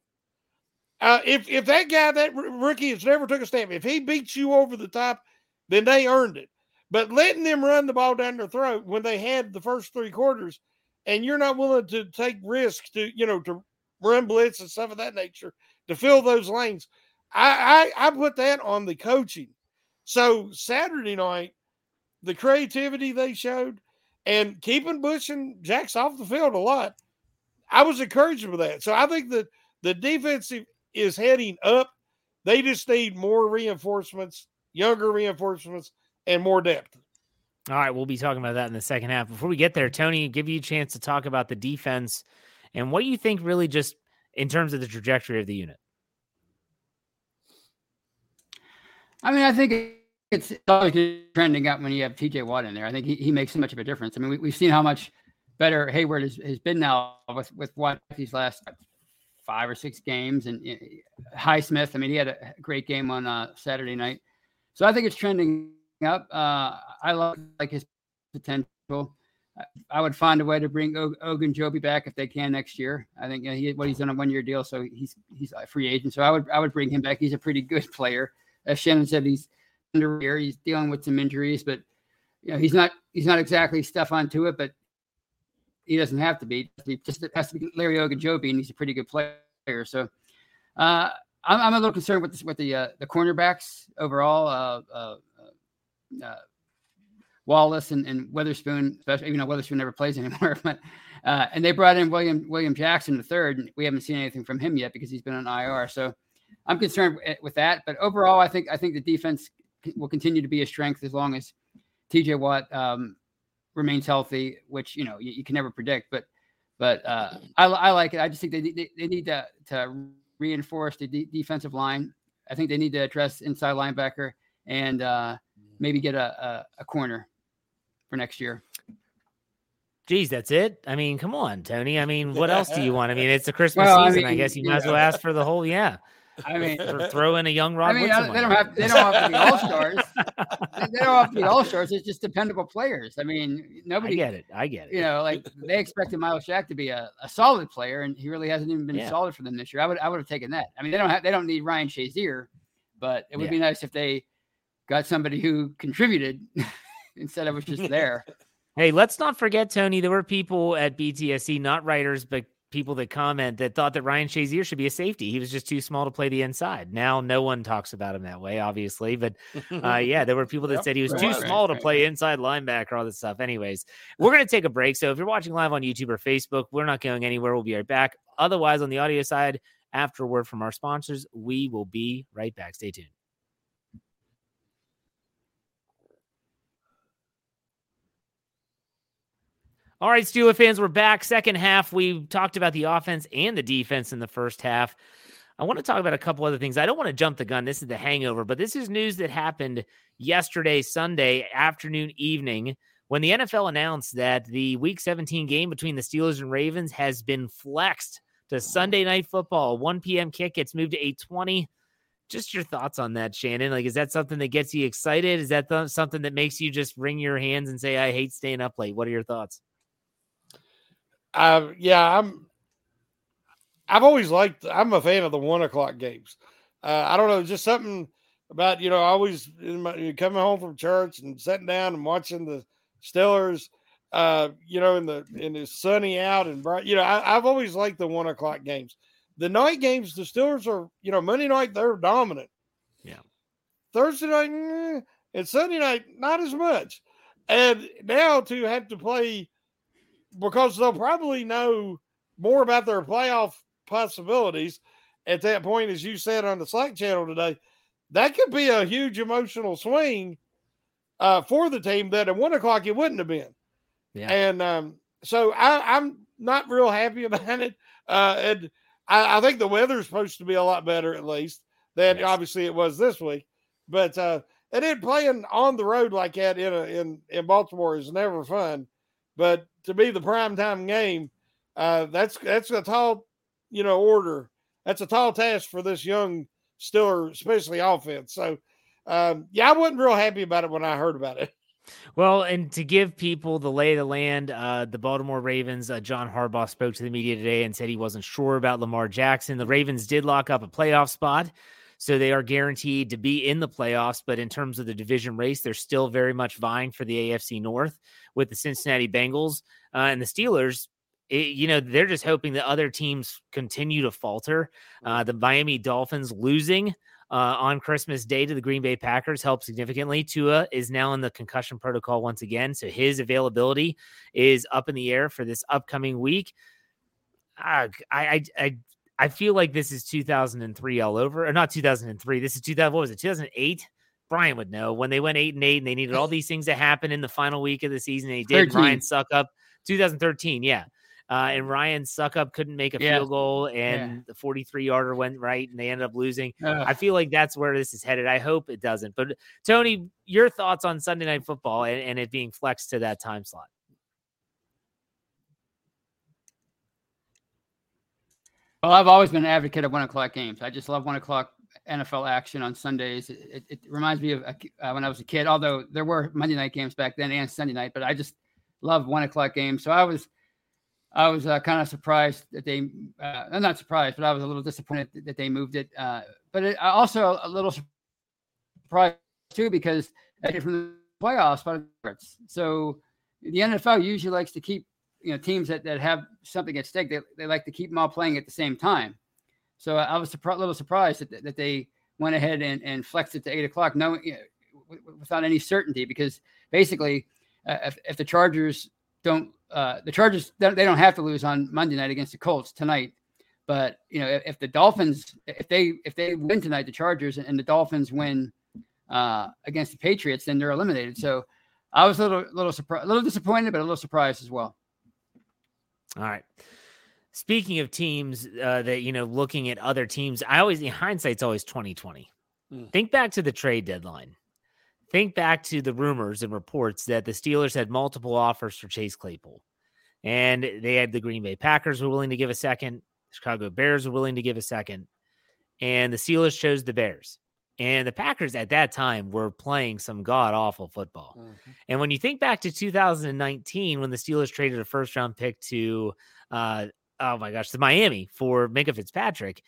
Uh, if if that guy, that rookie, has never took a step, if he beats you over the top, then they earned it. But letting them run the ball down their throat when they had the first three quarters, and you're not willing to take risks to you know to run blitz and stuff of that nature to fill those lanes, I I, I put that on the coaching. So Saturday night, the creativity they showed and keeping Bush and Jacks off the field a lot, I was encouraged with that. So I think that the defensive is heading up. They just need more reinforcements, younger reinforcements, and more depth.
All right, we'll be talking about that in the second half. Before we get there, Tony, give you a chance to talk about the defense and what you think really just in terms of the trajectory of the unit.
I mean, I think it's always trending up when you have TJ Watt in there. I think he, he makes so much of a difference. I mean, we, have seen how much better Heyward has, has been now with, with Watt these last five or six games. And uh, Highsmith, I mean, he had a great game on uh, Saturday night. So I think it's trending up. Uh, I like, like his potential. I would find a way to bring o- Ogunjobi back if they can next year. I think you know, he what he's on a one year deal, so he's he's a free agent. So I would I would bring him back. He's a pretty good player. As Shannon said, he's under here. He's dealing with some injuries, but you know he's not he's not exactly Stephon Tuitt, but he doesn't have to be. He just has to be Larry Ogunjobi, and he's a pretty good player. So uh, I'm, I'm, a little concerned with this, with the uh, the cornerbacks overall. Uh, uh, uh, Wallace and, and Witherspoon, especially even though Witherspoon never plays anymore, but and they brought in William William Jackson the third. And we haven't seen anything from him yet because he's been on IR. So I'm concerned with that. But overall, I think I think the defense will continue to be a strength as long as TJ Watt um, remains healthy, which you know you, you, can never predict. But but uh, I, I like it. I just think they, they, they need to, to reinforce the de- defensive line. I think they need to address inside linebacker and uh, maybe get a, a, a corner for next year.
Geez, that's it. I mean, come on, Tony. I mean, what else do you want? I mean, it's a Christmas well, season. I, mean, I guess you might as well ask for the whole. Yeah.
I mean,
throw in a young Rob.
I mean, uh, they don't have they don't have to be all stars. they don't have to be all stars. It's just dependable players. I mean, nobody.
I get it. I get it.
You know, like they expected Myles Jack to be a, a solid player, and he really hasn't even been yeah. solid for them this year. I would I would have taken that. I mean, they don't have they don't need Ryan Shazier, but it would yeah. be nice if they got somebody who contributed instead of was just there.
Hey, let's not forget, Tony. There were people at BTSC, not writers, but people that comment that thought that Ryan Shazier should be a safety. He was just too small to play the inside. Now no one talks about him that way, obviously. But uh, yeah, there were people that yep, said he was too right, small right, to play inside linebacker, all this stuff. Anyways, we're gonna take a break. So if you're watching live on YouTube or Facebook, we're not going anywhere. We'll be right back. Otherwise, on the audio side, after a word from our sponsors, we will be right back. Stay tuned. All right, Steeler fans, we're back. Second half, we talked about the offense and the defense in the first half. I want to talk about a couple other things. I don't want to jump the gun. This is the hangover, but this is news that happened yesterday, Sunday afternoon, evening, when the NFL announced that the Week 17 game between the Steelers and Ravens has been flexed to Sunday Night Football. 1 p.m. kick gets moved to 820. Just your thoughts on that, Shannon. Like, is that something that gets you excited? Is that th- something that makes you just wring your hands and say, I hate staying up late? What are your thoughts?
Uh, yeah, I'm. I've always liked. I'm a fan of the one o'clock games. Uh, I don't know, just something about you know. always my, coming home from church and sitting down and watching the Steelers. Uh, you know, in the in the sunny out and bright. You know, I, have always liked the one o'clock games. The night games, the Steelers are you know Monday night they're dominant.
Yeah.
Thursday night eh, and Sunday night not as much. And now to have to play because they'll probably know more about their playoff possibilities at that point, as you said on the Slack channel today. That could be a huge emotional swing uh, for the team that at one o'clock it wouldn't have been. Yeah. And um, so I, am not real happy about it. Uh, and I, I, think the weather's supposed to be a lot better at least than yes. obviously it was this week. But uh, and then playing on the road like that in a, in in Baltimore is never fun. But to be the prime time game, uh, that's that's a tall, you know, order. That's a tall task for this young Stiller, especially offense. So, um, yeah, I wasn't real happy about it when I heard about it.
Well, and to give people the lay of the land, uh, the Baltimore Ravens, uh, John Harbaugh spoke to the media today and said he wasn't sure about Lamar Jackson. The Ravens did lock up a playoff spot. So they are guaranteed to be in the playoffs. But in terms of the division race, they're still very much vying for the AFC North with the Cincinnati Bengals uh, and the Steelers. It, you know, they're just hoping that other teams continue to falter. Uh, the Miami Dolphins losing uh, on Christmas Day to the Green Bay Packers helped significantly. Tua is now in the concussion protocol once again, so his availability is up in the air for this upcoming week. Uh, I, I, I I feel like this is 2003 all over, or not 2003. This is 2000. What was it? 2008. Bryan would know when they went eight and eight, and they needed all these things to happen in the final week of the season. They did. 13. Ryan up. 2013. Yeah. Uh, and Ryan Succop couldn't make a yeah. field goal, and yeah. the 43 yarder went right, and they ended up losing. Ugh. I feel like that's where this is headed. I hope it doesn't. But Tony, your thoughts on Sunday Night Football and, and it being flexed to that time slot?
Well, I've always been an advocate of one o'clock games. I just love one o'clock NFL action on Sundays. It, it, it reminds me of uh, when I was a kid, although there were Monday night games back then and Sunday night, but I just love one o'clock games. So I was, I was uh, kind of surprised that they, uh, I'm not surprised, but I was a little disappointed that they moved it. Uh, but it, also a little surprised too because from the playoffs, so the NFL usually likes to keep you know teams that, that have something at stake they, they like to keep them all playing at the same time. So i was a little surprised that, that they went ahead and, and flexed it to eight o'clock no you know, without any certainty because basically uh, if, if the chargers don't uh, the chargers they don't have to lose on monday night against the colts tonight. But you know if, if the dolphins if they if they win tonight the chargers and the dolphins win uh, against the patriots then they're eliminated. So I was a little, little surprised, a little disappointed, but a little surprised as well.
All right. Speaking of teams uh, that you know, looking at other teams, I always in hindsight's always twenty twenty. Mm. Think back to the trade deadline. Think back to the rumors and reports that the Steelers had multiple offers for Chase Claypool, and they had the Green Bay Packers were willing to give a second, Chicago Bears were willing to give a second, and the Steelers chose the Bears. And the Packers at that time were playing some god awful football. Mm-hmm. And when you think back to 2019, when the Steelers traded a first round pick to, uh, oh my gosh, to Miami for Minkah Fitzpatrick,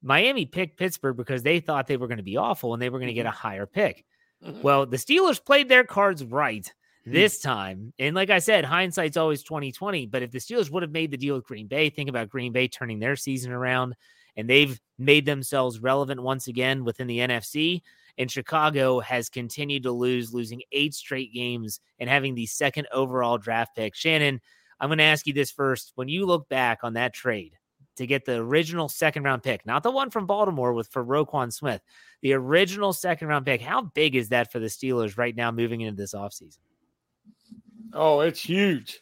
Miami picked Pittsburgh because they thought they were going to be awful and they were going to mm-hmm. get a higher pick. Mm-hmm. Well, the Steelers played their cards right. this time. And like I said, hindsight's always 2020. But if the Steelers would have made the deal with Green Bay, think about Green Bay turning their season around and they've made themselves relevant once again within the NFC. And Chicago has continued to lose, losing eight straight games and having the second overall draft pick. Shannon, I'm going to ask you this first. When you look back on that trade to get the original second round pick, not the one from Baltimore with for Roquan Smith, the original second round pick, how big is that for the Steelers right now moving into this offseason?
Oh, it's huge.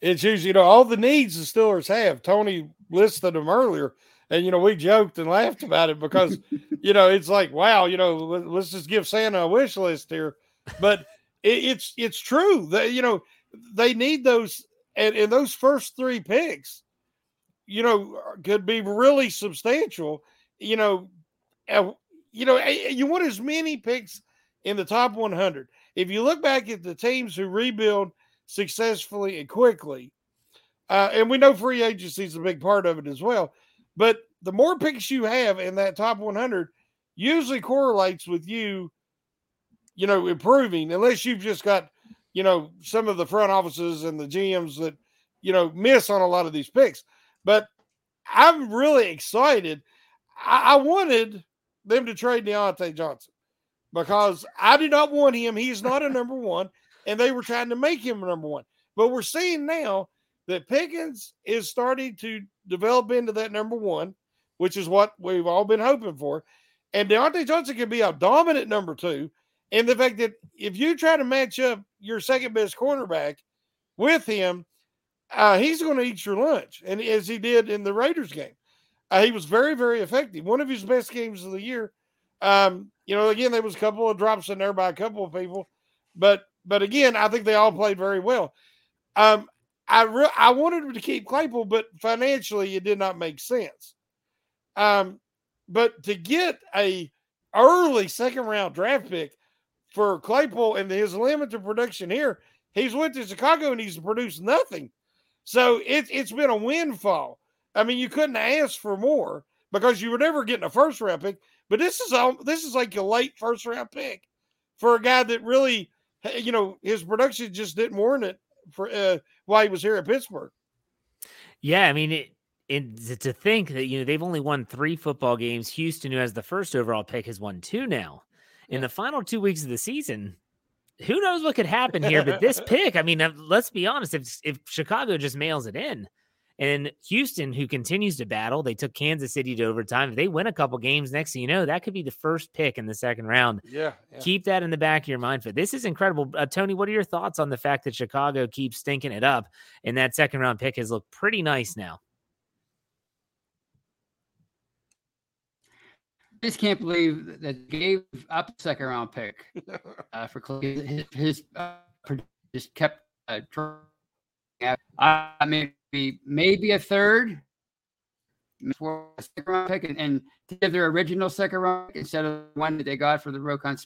It's huge. You know, all the needs the Steelers have. Tony listed them earlier. And, you know, we joked and laughed about it because, you know, it's like, wow, you know, let's just give Santa a wish list here. But it, it's it's true that, you know, they need those and, and those first three picks, you know, could be really substantial. You know, you know, you want as many picks in the top 100. If you look back at the teams who rebuild successfully and quickly, uh, and we know free agency is a big part of it as well. But the more picks you have in that top 100 usually correlates with you, you know, improving, unless you've just got, you know, some of the front offices and the GMs that, you know, miss on a lot of these picks. But I'm really excited. I, I wanted them to trade Diontae Johnson because I did not want him. He's not a number one, and they were trying to make him a number one. But we're seeing now that Pickens is starting to develop into that number one, which is what we've all been hoping for. And Diontae Johnson can be a dominant number two. And the fact that if you try to match up your second best cornerback with him, uh, he's going to eat your lunch. And as he did in the Raiders game, uh, he was very, very effective. One of his best games of the year. Um, you know, again, there was a couple of drops in there by a couple of people, but but again, I think they all played very well. Um, I re- I wanted to keep Claypool, but financially it did not make sense. Um, but to get a early second round draft pick for Claypool and his limited production here, he's went to Chicago and he's produced nothing. So it's it's been a windfall. I mean, you couldn't ask for more because you were never getting a first round pick. But this is this is like a late first round pick for a guy that really, you know, his production just didn't warrant it for uh, while he was here at Pittsburgh.
Yeah, I mean, it, it, to think that you know they've only won three football games. Houston, who has the first overall pick, has won two now. In the final two weeks of the season, who knows what could happen here? But this pick, I mean, uh, let's be honest. If if Chicago just mails it in, and Houston, who continues to battle, they took Kansas City to overtime. If they win a couple games, next thing you know, that could be the first pick in the second round.
Yeah. yeah.
Keep that in the back of your mind. For this is incredible. Uh, Tony, what are your thoughts on the fact that Chicago keeps stinking it up and that second round pick has looked pretty nice now?
I just can't believe that gave up second round pick uh, for his, his uh, just kept uh, I mean, maybe a third second round pick and, and give their original second round instead of the one that they got for the Roquan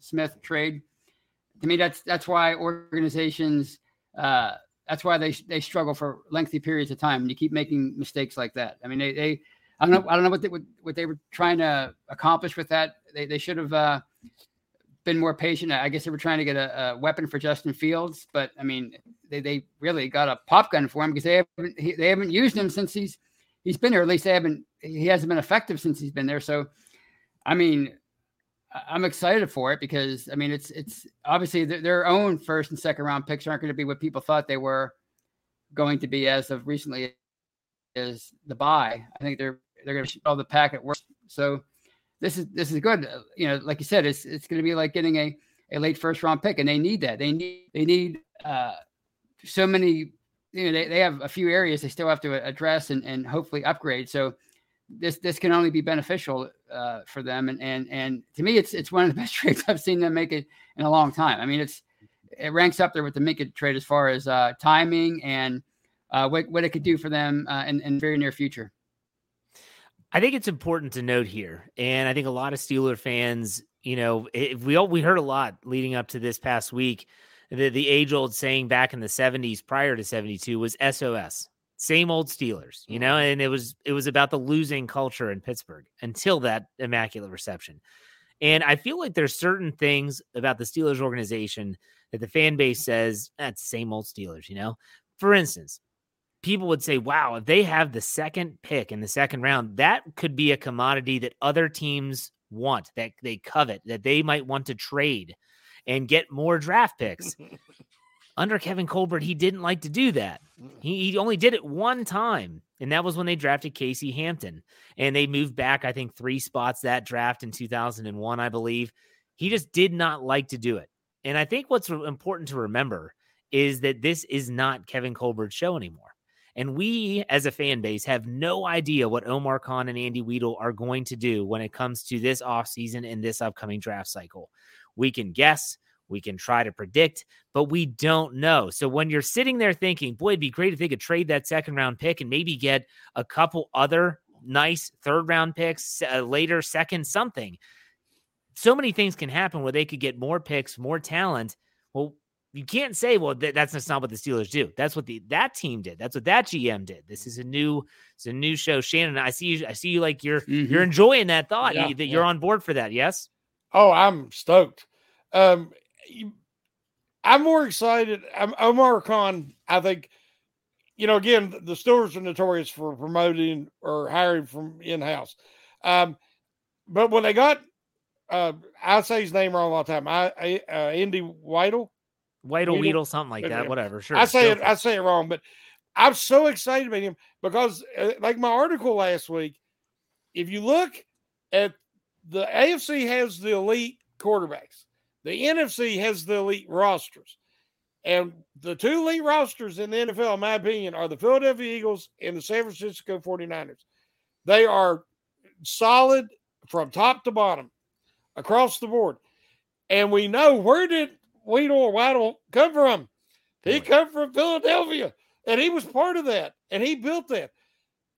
Smith trade. To me, that's that's why organizations uh, that's why they they struggle for lengthy periods of time. And you keep making mistakes like that. I mean, they, they I don't know I don't know what they what they were trying to accomplish with that. They they should have uh, been more patient. I guess they were trying to get a, a, weapon for Justin Fields, but I mean, they, they really got a pop gun for him because they haven't he, they haven't used him since he's he's been there. At least they haven't he hasn't been effective since he's been there. So, I mean, I'm excited for it because I mean it's it's obviously their own first and second round picks aren't going to be what people thought they were going to be as of recently as the bye. I think they're they're going to all the pack at worst. So this is this is good. Uh, you know, like you said, it's it's going to be like getting a a late first round pick, and they need that. They need they need uh, so many. You know, they, they have a few areas they still have to address and, and hopefully upgrade. So this this can only be beneficial uh, for them. And and and to me, it's it's one of the best trades I've seen them make it in a long time. I mean, it's it ranks up there with the Minkah trade as far as uh, timing and uh, what what it could do for them uh, in in very near future.
I think it's important to note here, and I think a lot of Steeler fans, you know, if we all we heard a lot leading up to this past week. The the age old saying back in the '70s, prior to '72, was SOS, same old Steelers, you know, mm-hmm. and it was it was about the losing culture in Pittsburgh until that immaculate reception. And I feel like there's certain things about the Steelers organization that the fan base says that's the same old Steelers, you know? For instance, people would say, wow, if they have the second pick in the second round, that could be a commodity that other teams want, that they covet, that they might want to trade and get more draft picks. Under Kevin Colbert, he didn't like to do that. Mm. He, he only did it one time, and that was when they drafted Casey Hampton. And they moved back, I think, three spots that draft in 2001, I believe. He just did not like to do it. And I think what's important to remember is that this is not Kevin Colbert's show anymore. And we, as a fan base, have no idea what Omar Khan and Andy Weidl are going to do when it comes to this offseason and this upcoming draft cycle. We can guess, we can try to predict, but we don't know. So when you're sitting there thinking, boy, it'd be great if they could trade that second round pick and maybe get a couple other nice third round picks uh, later, second, something. So many things can happen where they could get more picks, more talent. Well, you can't say, well, th- that's not what the Steelers do. That's what the that team did. That's what that GM did. This is a new, it's a new show. Shannon, I see you. I see you like you're mm-hmm. you're enjoying that thought. Yeah, you, that yeah. you're on board for that. Yes.
Oh, I'm stoked. Um, I'm more excited. I'm Omar Khan. I think, you know, again, the Steelers are notorious for promoting or hiring from in house. Um, but when they got, uh, I say his name wrong all the time. I, I uh, Andy Weidl.
Weidl, Weedle, something like that. Whatever. Sure.
I say it. I say it wrong, but I'm so excited about him because, uh, like my article last week, if you look at the AFC has the elite quarterbacks, the NFC has the elite rosters, and the two elite rosters in the NFL, in my opinion, are the Philadelphia Eagles and the San Francisco 49ers. They are solid from top to bottom across the board. And we know where did Weedle or Waddle come from? He come from Philadelphia, and he was part of that, and he built that.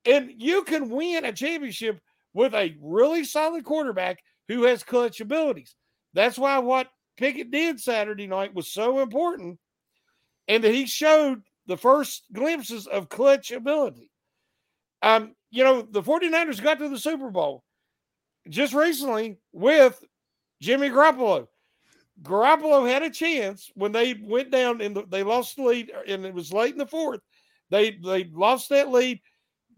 And you can win a championship with a really solid quarterback who has clutch abilities. That's why what Pickett did Saturday night was so important, and that he showed the first glimpses of clutch ability. Um, you know, the 49ers got to the Super Bowl just recently with Jimmy Garoppolo. Garoppolo had a chance when they went down and the, they lost the lead, and it was late in the fourth. They they lost that lead.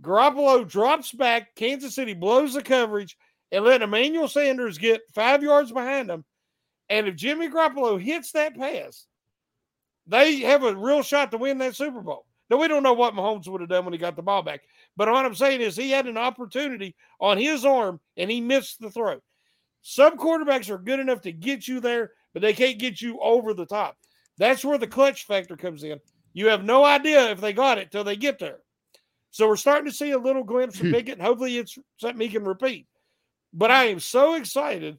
Garoppolo drops back. Kansas City blows the coverage and let Emmanuel Sanders get five yards behind them. And if Jimmy Garoppolo hits that pass, they have a real shot to win that Super Bowl. Now, we don't know what Mahomes would have done when he got the ball back. But what I'm saying is he had an opportunity on his arm and he missed the throw. Some quarterbacks are good enough to get you there, but they can't get you over the top. That's where the clutch factor comes in. You have no idea if they got it till they get there. So we're starting to see a little glimpse of Pickett. and Hopefully, it's something he can repeat. But I am so excited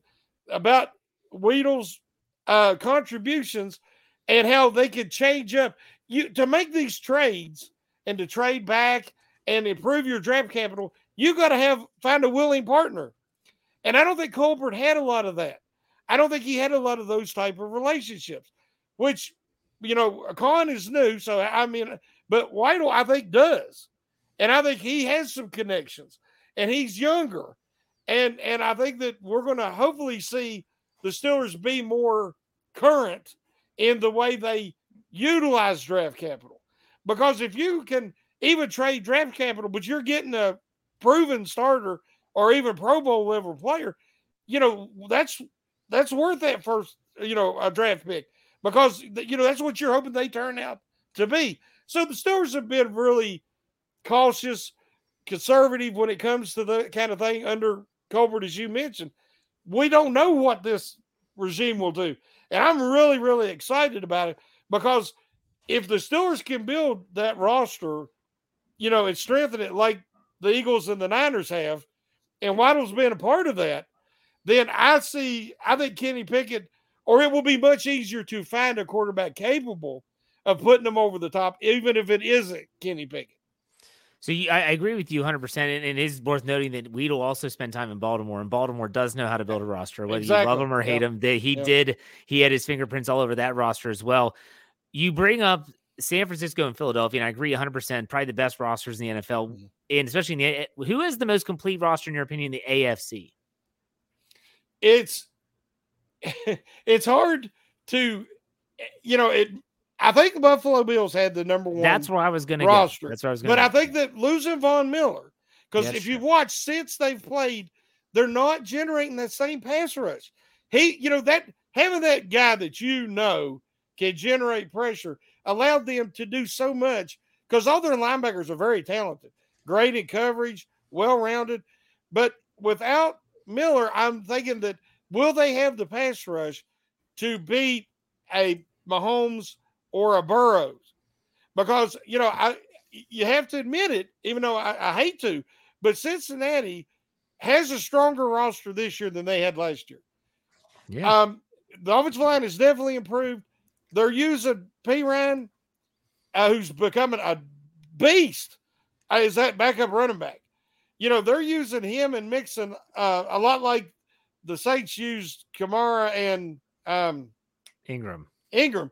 about Weedle's uh, contributions and how they could change up you to make these trades and to trade back and improve your draft capital. You got to have find a willing partner, and I don't think Colbert had a lot of that. I don't think he had a lot of those type of relationships, which, you know, Khan is new. So, I mean, but Weidl, I think, does. And I think he has some connections and he's younger. And, and I think that we're going to hopefully see the Steelers be more current in the way they utilize draft capital. Because if you can even trade draft capital, but you're getting a proven starter or even Pro Bowl level player, you know, that's that's worth that first, you know, a draft pick because you know that's what you're hoping they turn out to be. So the Steelers have been really cautious, conservative when it comes to the kind of thing under Colbert, as you mentioned. We don't know what this regime will do, and I'm really, really excited about it because if the Steelers can build that roster, you know, and strengthen it like the Eagles and the Niners have, and Waddle's been a part of that, then I see, I think Kenny Pickett, or it will be much easier to find a quarterback capable of putting them over the top, even if it isn't Kenny Pickett.
So you, I, I, agree with you 100%. And it is worth noting that Weedle also spent time in Baltimore, and Baltimore does know how to build a roster, whether exactly. you love him or hate yep. him. They, he yep. did, he had his fingerprints all over that roster as well. You bring up San Francisco and Philadelphia, and I agree 100%, probably the best rosters in the NFL, mm-hmm. and especially in the, who is the most complete roster, in your opinion, in the AFC?
It's it's hard to, you know, it. I think the Buffalo Bills had the number one.
That's where I was going to
roster.
Go. That's where I was going.
But I think that losing Von Miller, because
Yeah,
if you've watched since they've played, they're not generating that same pass rush. He, you know, that having that guy that you know can generate pressure allowed them to do so much because all their linebackers are very talented, great in coverage, well rounded. But without Miller, I'm thinking that will they have the pass rush to beat a Mahomes or a Burrows? Because you know, I you have to admit it, even though I, I hate to, but Cincinnati has a stronger roster this year than they had last year.
Yeah.
Um, the offensive line has definitely improved. They're using Perine, uh, who's becoming a beast uh, is that backup running back. You know, they're using him and Mixon uh, a lot like the Saints used Kamara and um,
Ingram.
Ingram.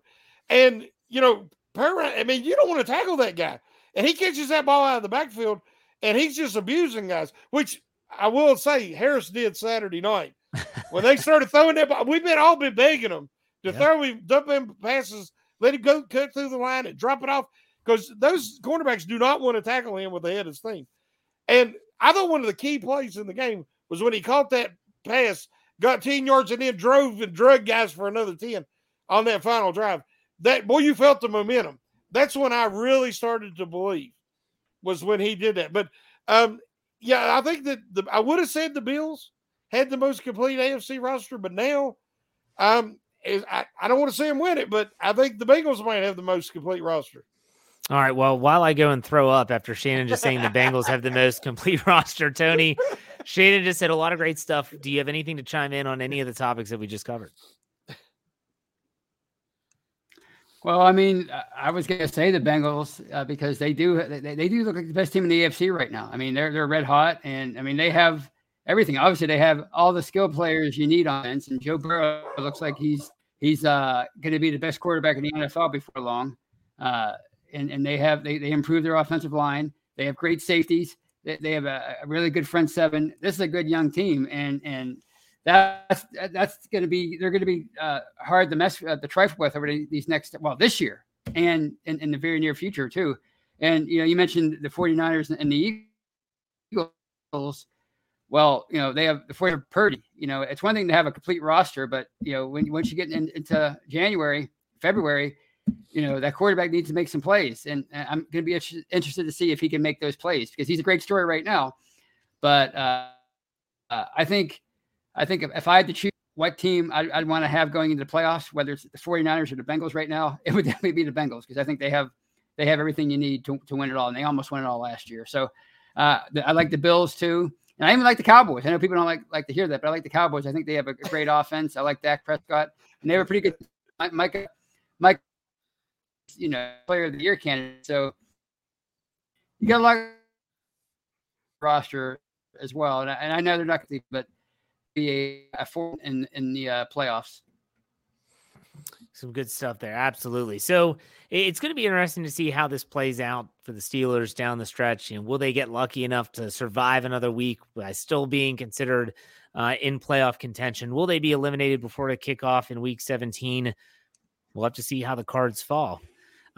And, you know, Perine, I mean, you don't want to tackle that guy. And he catches that ball out of the backfield and he's just abusing guys, which I will say Harris did Saturday night. when they started throwing that ball, we've been all been begging him to
Yeah.
throw him, dump him passes, let him go cut through the line and drop it off because those cornerbacks do not want to tackle him with the head of steam. And I thought one of the key plays in the game was when he caught that pass, got 10 yards, and then drove and drug guys for another 10 on that final drive. That boy, you felt the momentum. That's when I really started to believe was when he did that. But um, yeah, I think that the, I would have said the Bills had the most complete AFC roster, but now um, is, I, I don't want to see them win it, but I think the Bengals might have the most complete roster.
All right. Well, while I go and throw up after Shannon just saying the Bengals have the most complete roster, Tony, Shannon just said a lot of great stuff. Do you have anything to chime in on any of the topics that we just covered?
Well, I mean, I- was going to say the Bengals uh, because they do they, they do look like the best team in the AFC right now. I mean, they're they're red hot, and I mean they have everything. Obviously, they have all the skill players you need on offense, and Joe Burrow looks like he's he's uh, going to be the best quarterback in the NFL before long. Uh, and and they have they they improved their offensive line. They have great safeties. They, they have a, a really good front seven. This is a good young team, and and that's that's going to be they're going to be uh, hard to mess uh, the trifle with over these next well this year and in, in the very near future too. And you know you mentioned the 49ers and the Eagles. Well, you know they have the 49ers Purdy. You know it's one thing to have a complete roster, but you know when once you get in, into January, February, you know that quarterback needs to make some plays, and I'm going to be inter- interested to see if he can make those plays because he's a great story right now. But uh, uh, I think I think if, if I had to choose what team I'd, I'd want to have going into the playoffs, whether it's the 49ers or the Bengals right now, it would definitely be the Bengals because I think they have they have everything you need to, to win it all, and they almost won it all last year. So uh, I like the Bills too, and I even like the Cowboys. I know people don't like like to hear that, but I like the Cowboys. I think they have a great offense. I like Dak Prescott, and they have a pretty good Mike, Mike you know player of the year candidate. So you got a lot of roster as well, and I, and I know they're not going to, but be a, a four in in the uh, playoffs.
Some good stuff there. Absolutely. So it's going to be interesting to see how this plays out for the Steelers down the stretch. And will they get lucky enough to survive another week by still being considered uh, in playoff contention? Will they be eliminated before the kickoff in week 17? We'll have to see how the cards fall.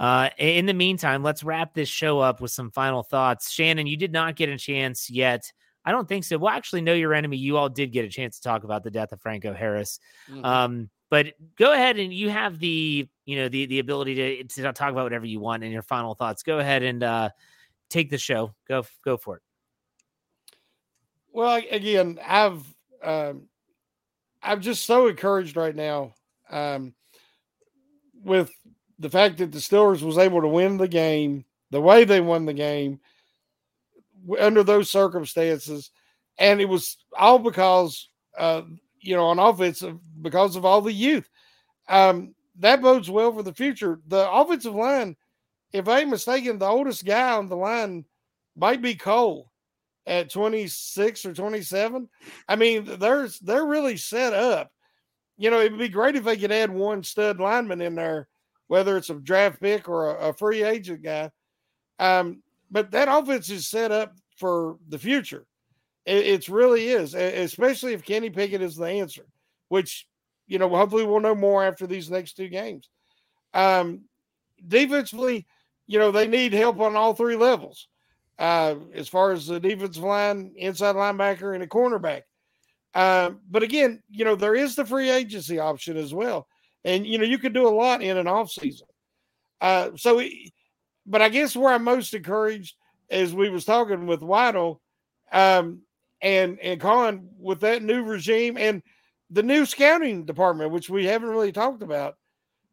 Uh, in the meantime, let's wrap this show up with some final thoughts. Shannon, you did not get a chance yet. I don't think so. Well, actually, know your enemy. You all did get a chance to talk about the death of Franco Harris. Um, but go ahead and you have the you know the the ability to to talk about whatever you want and your final thoughts. Go ahead and uh, take the show. Go go for it.
Well, again, I've um, I'm just so encouraged right now um, with the fact that the Steelers was able to win the game the way they won the game under those circumstances, and it was all because uh, you know on offense because of all the youth. Um, that bodes well for the future. The offensive line, if I ain't mistaken, the oldest guy on the line might be Cole at 26 or 27. I mean, there's they're really set up. You know, it'd be great if they could add one stud lineman in there, whether it's a draft pick or a, a free agent guy. Um, but that offense is set up for the future. It, it's really is, especially if Kenny Pickett is the answer, which you know, hopefully we'll know more after these next two games. Um, defensively, you know, they need help on all three levels. Uh, as far as the defensive line, inside linebacker, and a cornerback. Uh, but again, you know, there is the free agency option as well. And, you know, you could do a lot in an off season. Uh, so, but I guess where I'm most encouraged, as we was talking with Waddle um, and, and Colin, with that new regime and the new scouting department, which we haven't really talked about.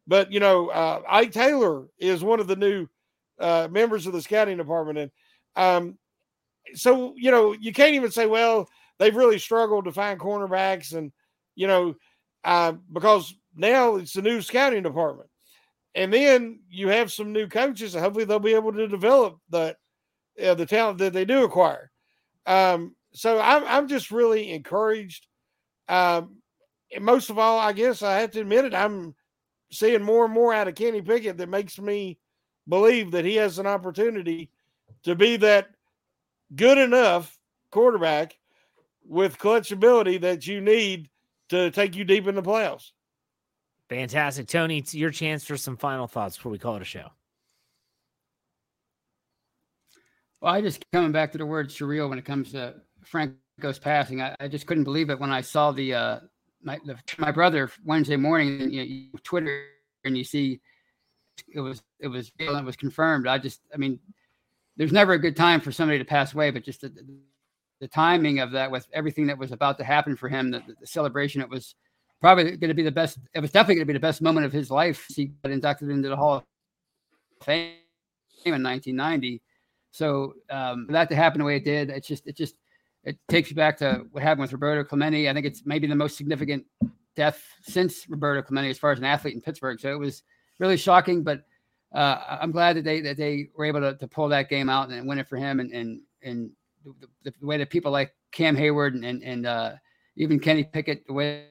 But, you know, uh, Ike Taylor is one of the new uh, members of the scouting department. And um, so, you know, you can't even say, well, they've really struggled to find cornerbacks and, you know, uh, because now it's the new scouting department. And then you have some new coaches, and hopefully they'll be able to develop that uh, the talent that they do acquire. Um, so I'm I'm just really encouraged. Um, most of all, I guess I have to admit it, I'm seeing more and more out of Kenny Pickett that makes me believe that he has an opportunity to be that good enough quarterback with clutch ability that you need to take you deep in the playoffs.
Fantastic. Tony, it's your chance for some final thoughts before we call it a show.
Well, I just coming back to the word surreal when it comes to Franco's passing. I, I just couldn't believe it when I saw the uh my the, my brother Wednesday morning, you know, Twitter, and you see it was it was it was confirmed. I just, I mean, there's never a good time for somebody to pass away, but just the, the timing of that with everything that was about to happen for him, the, the celebration, it was probably going to be the best. It was definitely going to be the best moment of his life. He got inducted into the Hall of Fame in 1990. So um, for that to happen the way it did, it just it just it takes you back to what happened with Roberto Clemente. I think it's maybe the most significant death since Roberto Clemente as far as an athlete in Pittsburgh. So it was really shocking, but uh, I'm glad that they that they were able to, to pull that game out and win it for him, and and and the, the way that people like Cam Heyward and and, and uh, even Kenny Pickett, the way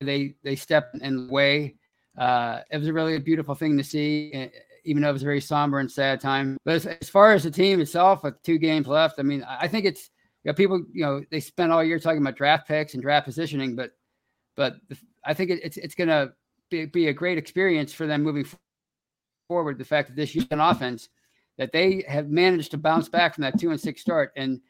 they they stepped in the way, uh, it was a really beautiful thing to see. Even though it was a very somber and sad time, but as, as far as the team itself, with two games left, I mean, I think it's you know, people, you know, they spent all year talking about draft picks and draft positioning, but but I think it, it's it's going to be, be a great experience for them moving forward. The fact that this Houston offense that they have managed to bounce back from that two and six start, and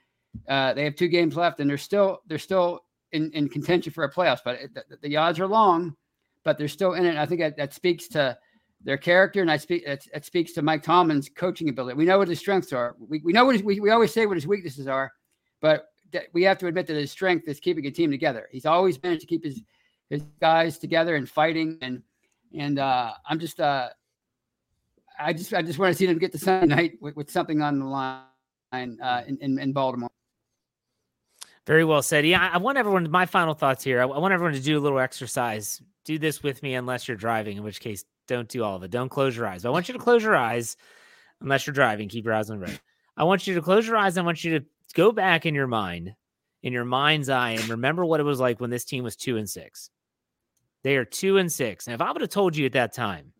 uh, they have two games left, and they're still they're still in, in contention for a playoffs. But the, the, odds are long, but they're still in it. I think that, that speaks to their character, and I speak it, it, speaks to Mike Tomlin's coaching ability. We know what his strengths are. We, we know what his, we, we always say what his weaknesses are, but we have to admit that his strength is keeping a team together. He's always managed to keep his his guys together and fighting and and uh, I'm just uh, I just I just want to see them get to Sunday night with, with something on the line uh, in, in, in Baltimore.
Very well said. Yeah, I want everyone. My final thoughts here. I want everyone to do a little exercise. Do this with me, unless you're driving, in which case, don't do all of it. Don't close your eyes. But I want you to close your eyes, unless you're driving. Keep your eyes on the road. I want you to close your eyes. I want you to go back in your mind, in your mind's eye, and remember what it was like when this team was two and six. They are two and six. And if I would have told you at that time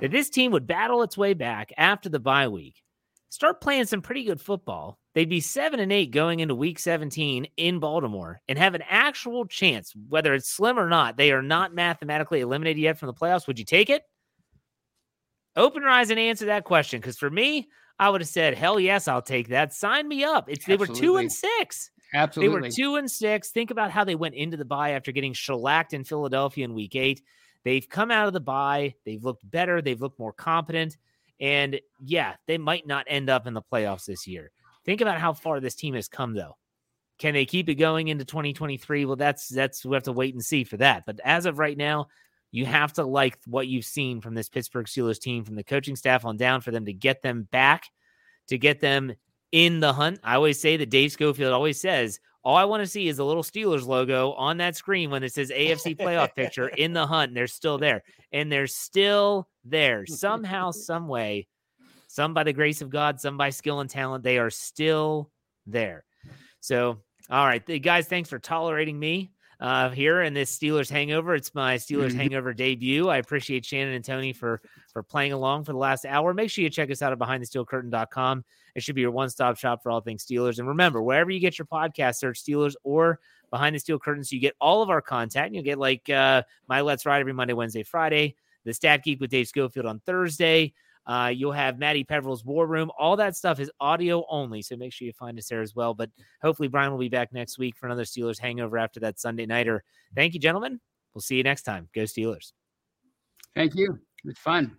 that this team would battle its way back after the bye week, start playing some pretty good football, they'd be seven and eight going into week 17 in Baltimore and have an actual chance, whether it's slim or not. They are not mathematically eliminated yet from the playoffs. Would you take it? Open your eyes and answer that question. Because for me, I would have said, hell yes, I'll take that. Sign me up. It's they were two and six.
Absolutely.
They were two and six. Think about how they went into the bye after getting shellacked in Philadelphia in week eight. They've come out of the bye. They've looked better. They've looked more competent. And yeah, they might not end up in the playoffs this year. Think about how far this team has come, though. Can they keep it going into 2023? Well, that's that's we have to wait and see for that. But as of right now, you have to like what you've seen from this Pittsburgh Steelers team, from the coaching staff on down, for them to get them back, to get them in the hunt. I always say that Dave Schofield always says, all I want to see is a little Steelers logo on that screen when it says AFC playoff picture in the hunt. And they're still there. And they're still there. Somehow, some way, some by the grace of God, some by skill and talent, they are still there. So, all right, guys, thanks for tolerating me uh, here in this Steelers hangover. It's my Steelers mm-hmm. hangover debut. I appreciate Shannon and Tony for for playing along for the last hour. Make sure you check us out at behindthesteelcurtain.com. It should be your one stop shop for all things Steelers. And remember, wherever you get your podcast, search Steelers or behind the steel Curtain, So you get all of our content. You'll get like uh, my Let's Ride every Monday, Wednesday, Friday, the Stat Geek with Dave Schofield on Thursday. Uh, you'll have Maddie Peverill's War Room. All that stuff is audio only, so make sure you find us there as well. But hopefully, Bryan will be back next week for another Steelers hangover after that Sunday nighter. Thank you, gentlemen. We'll see you next time. Go Steelers.
Thank you. It was fun.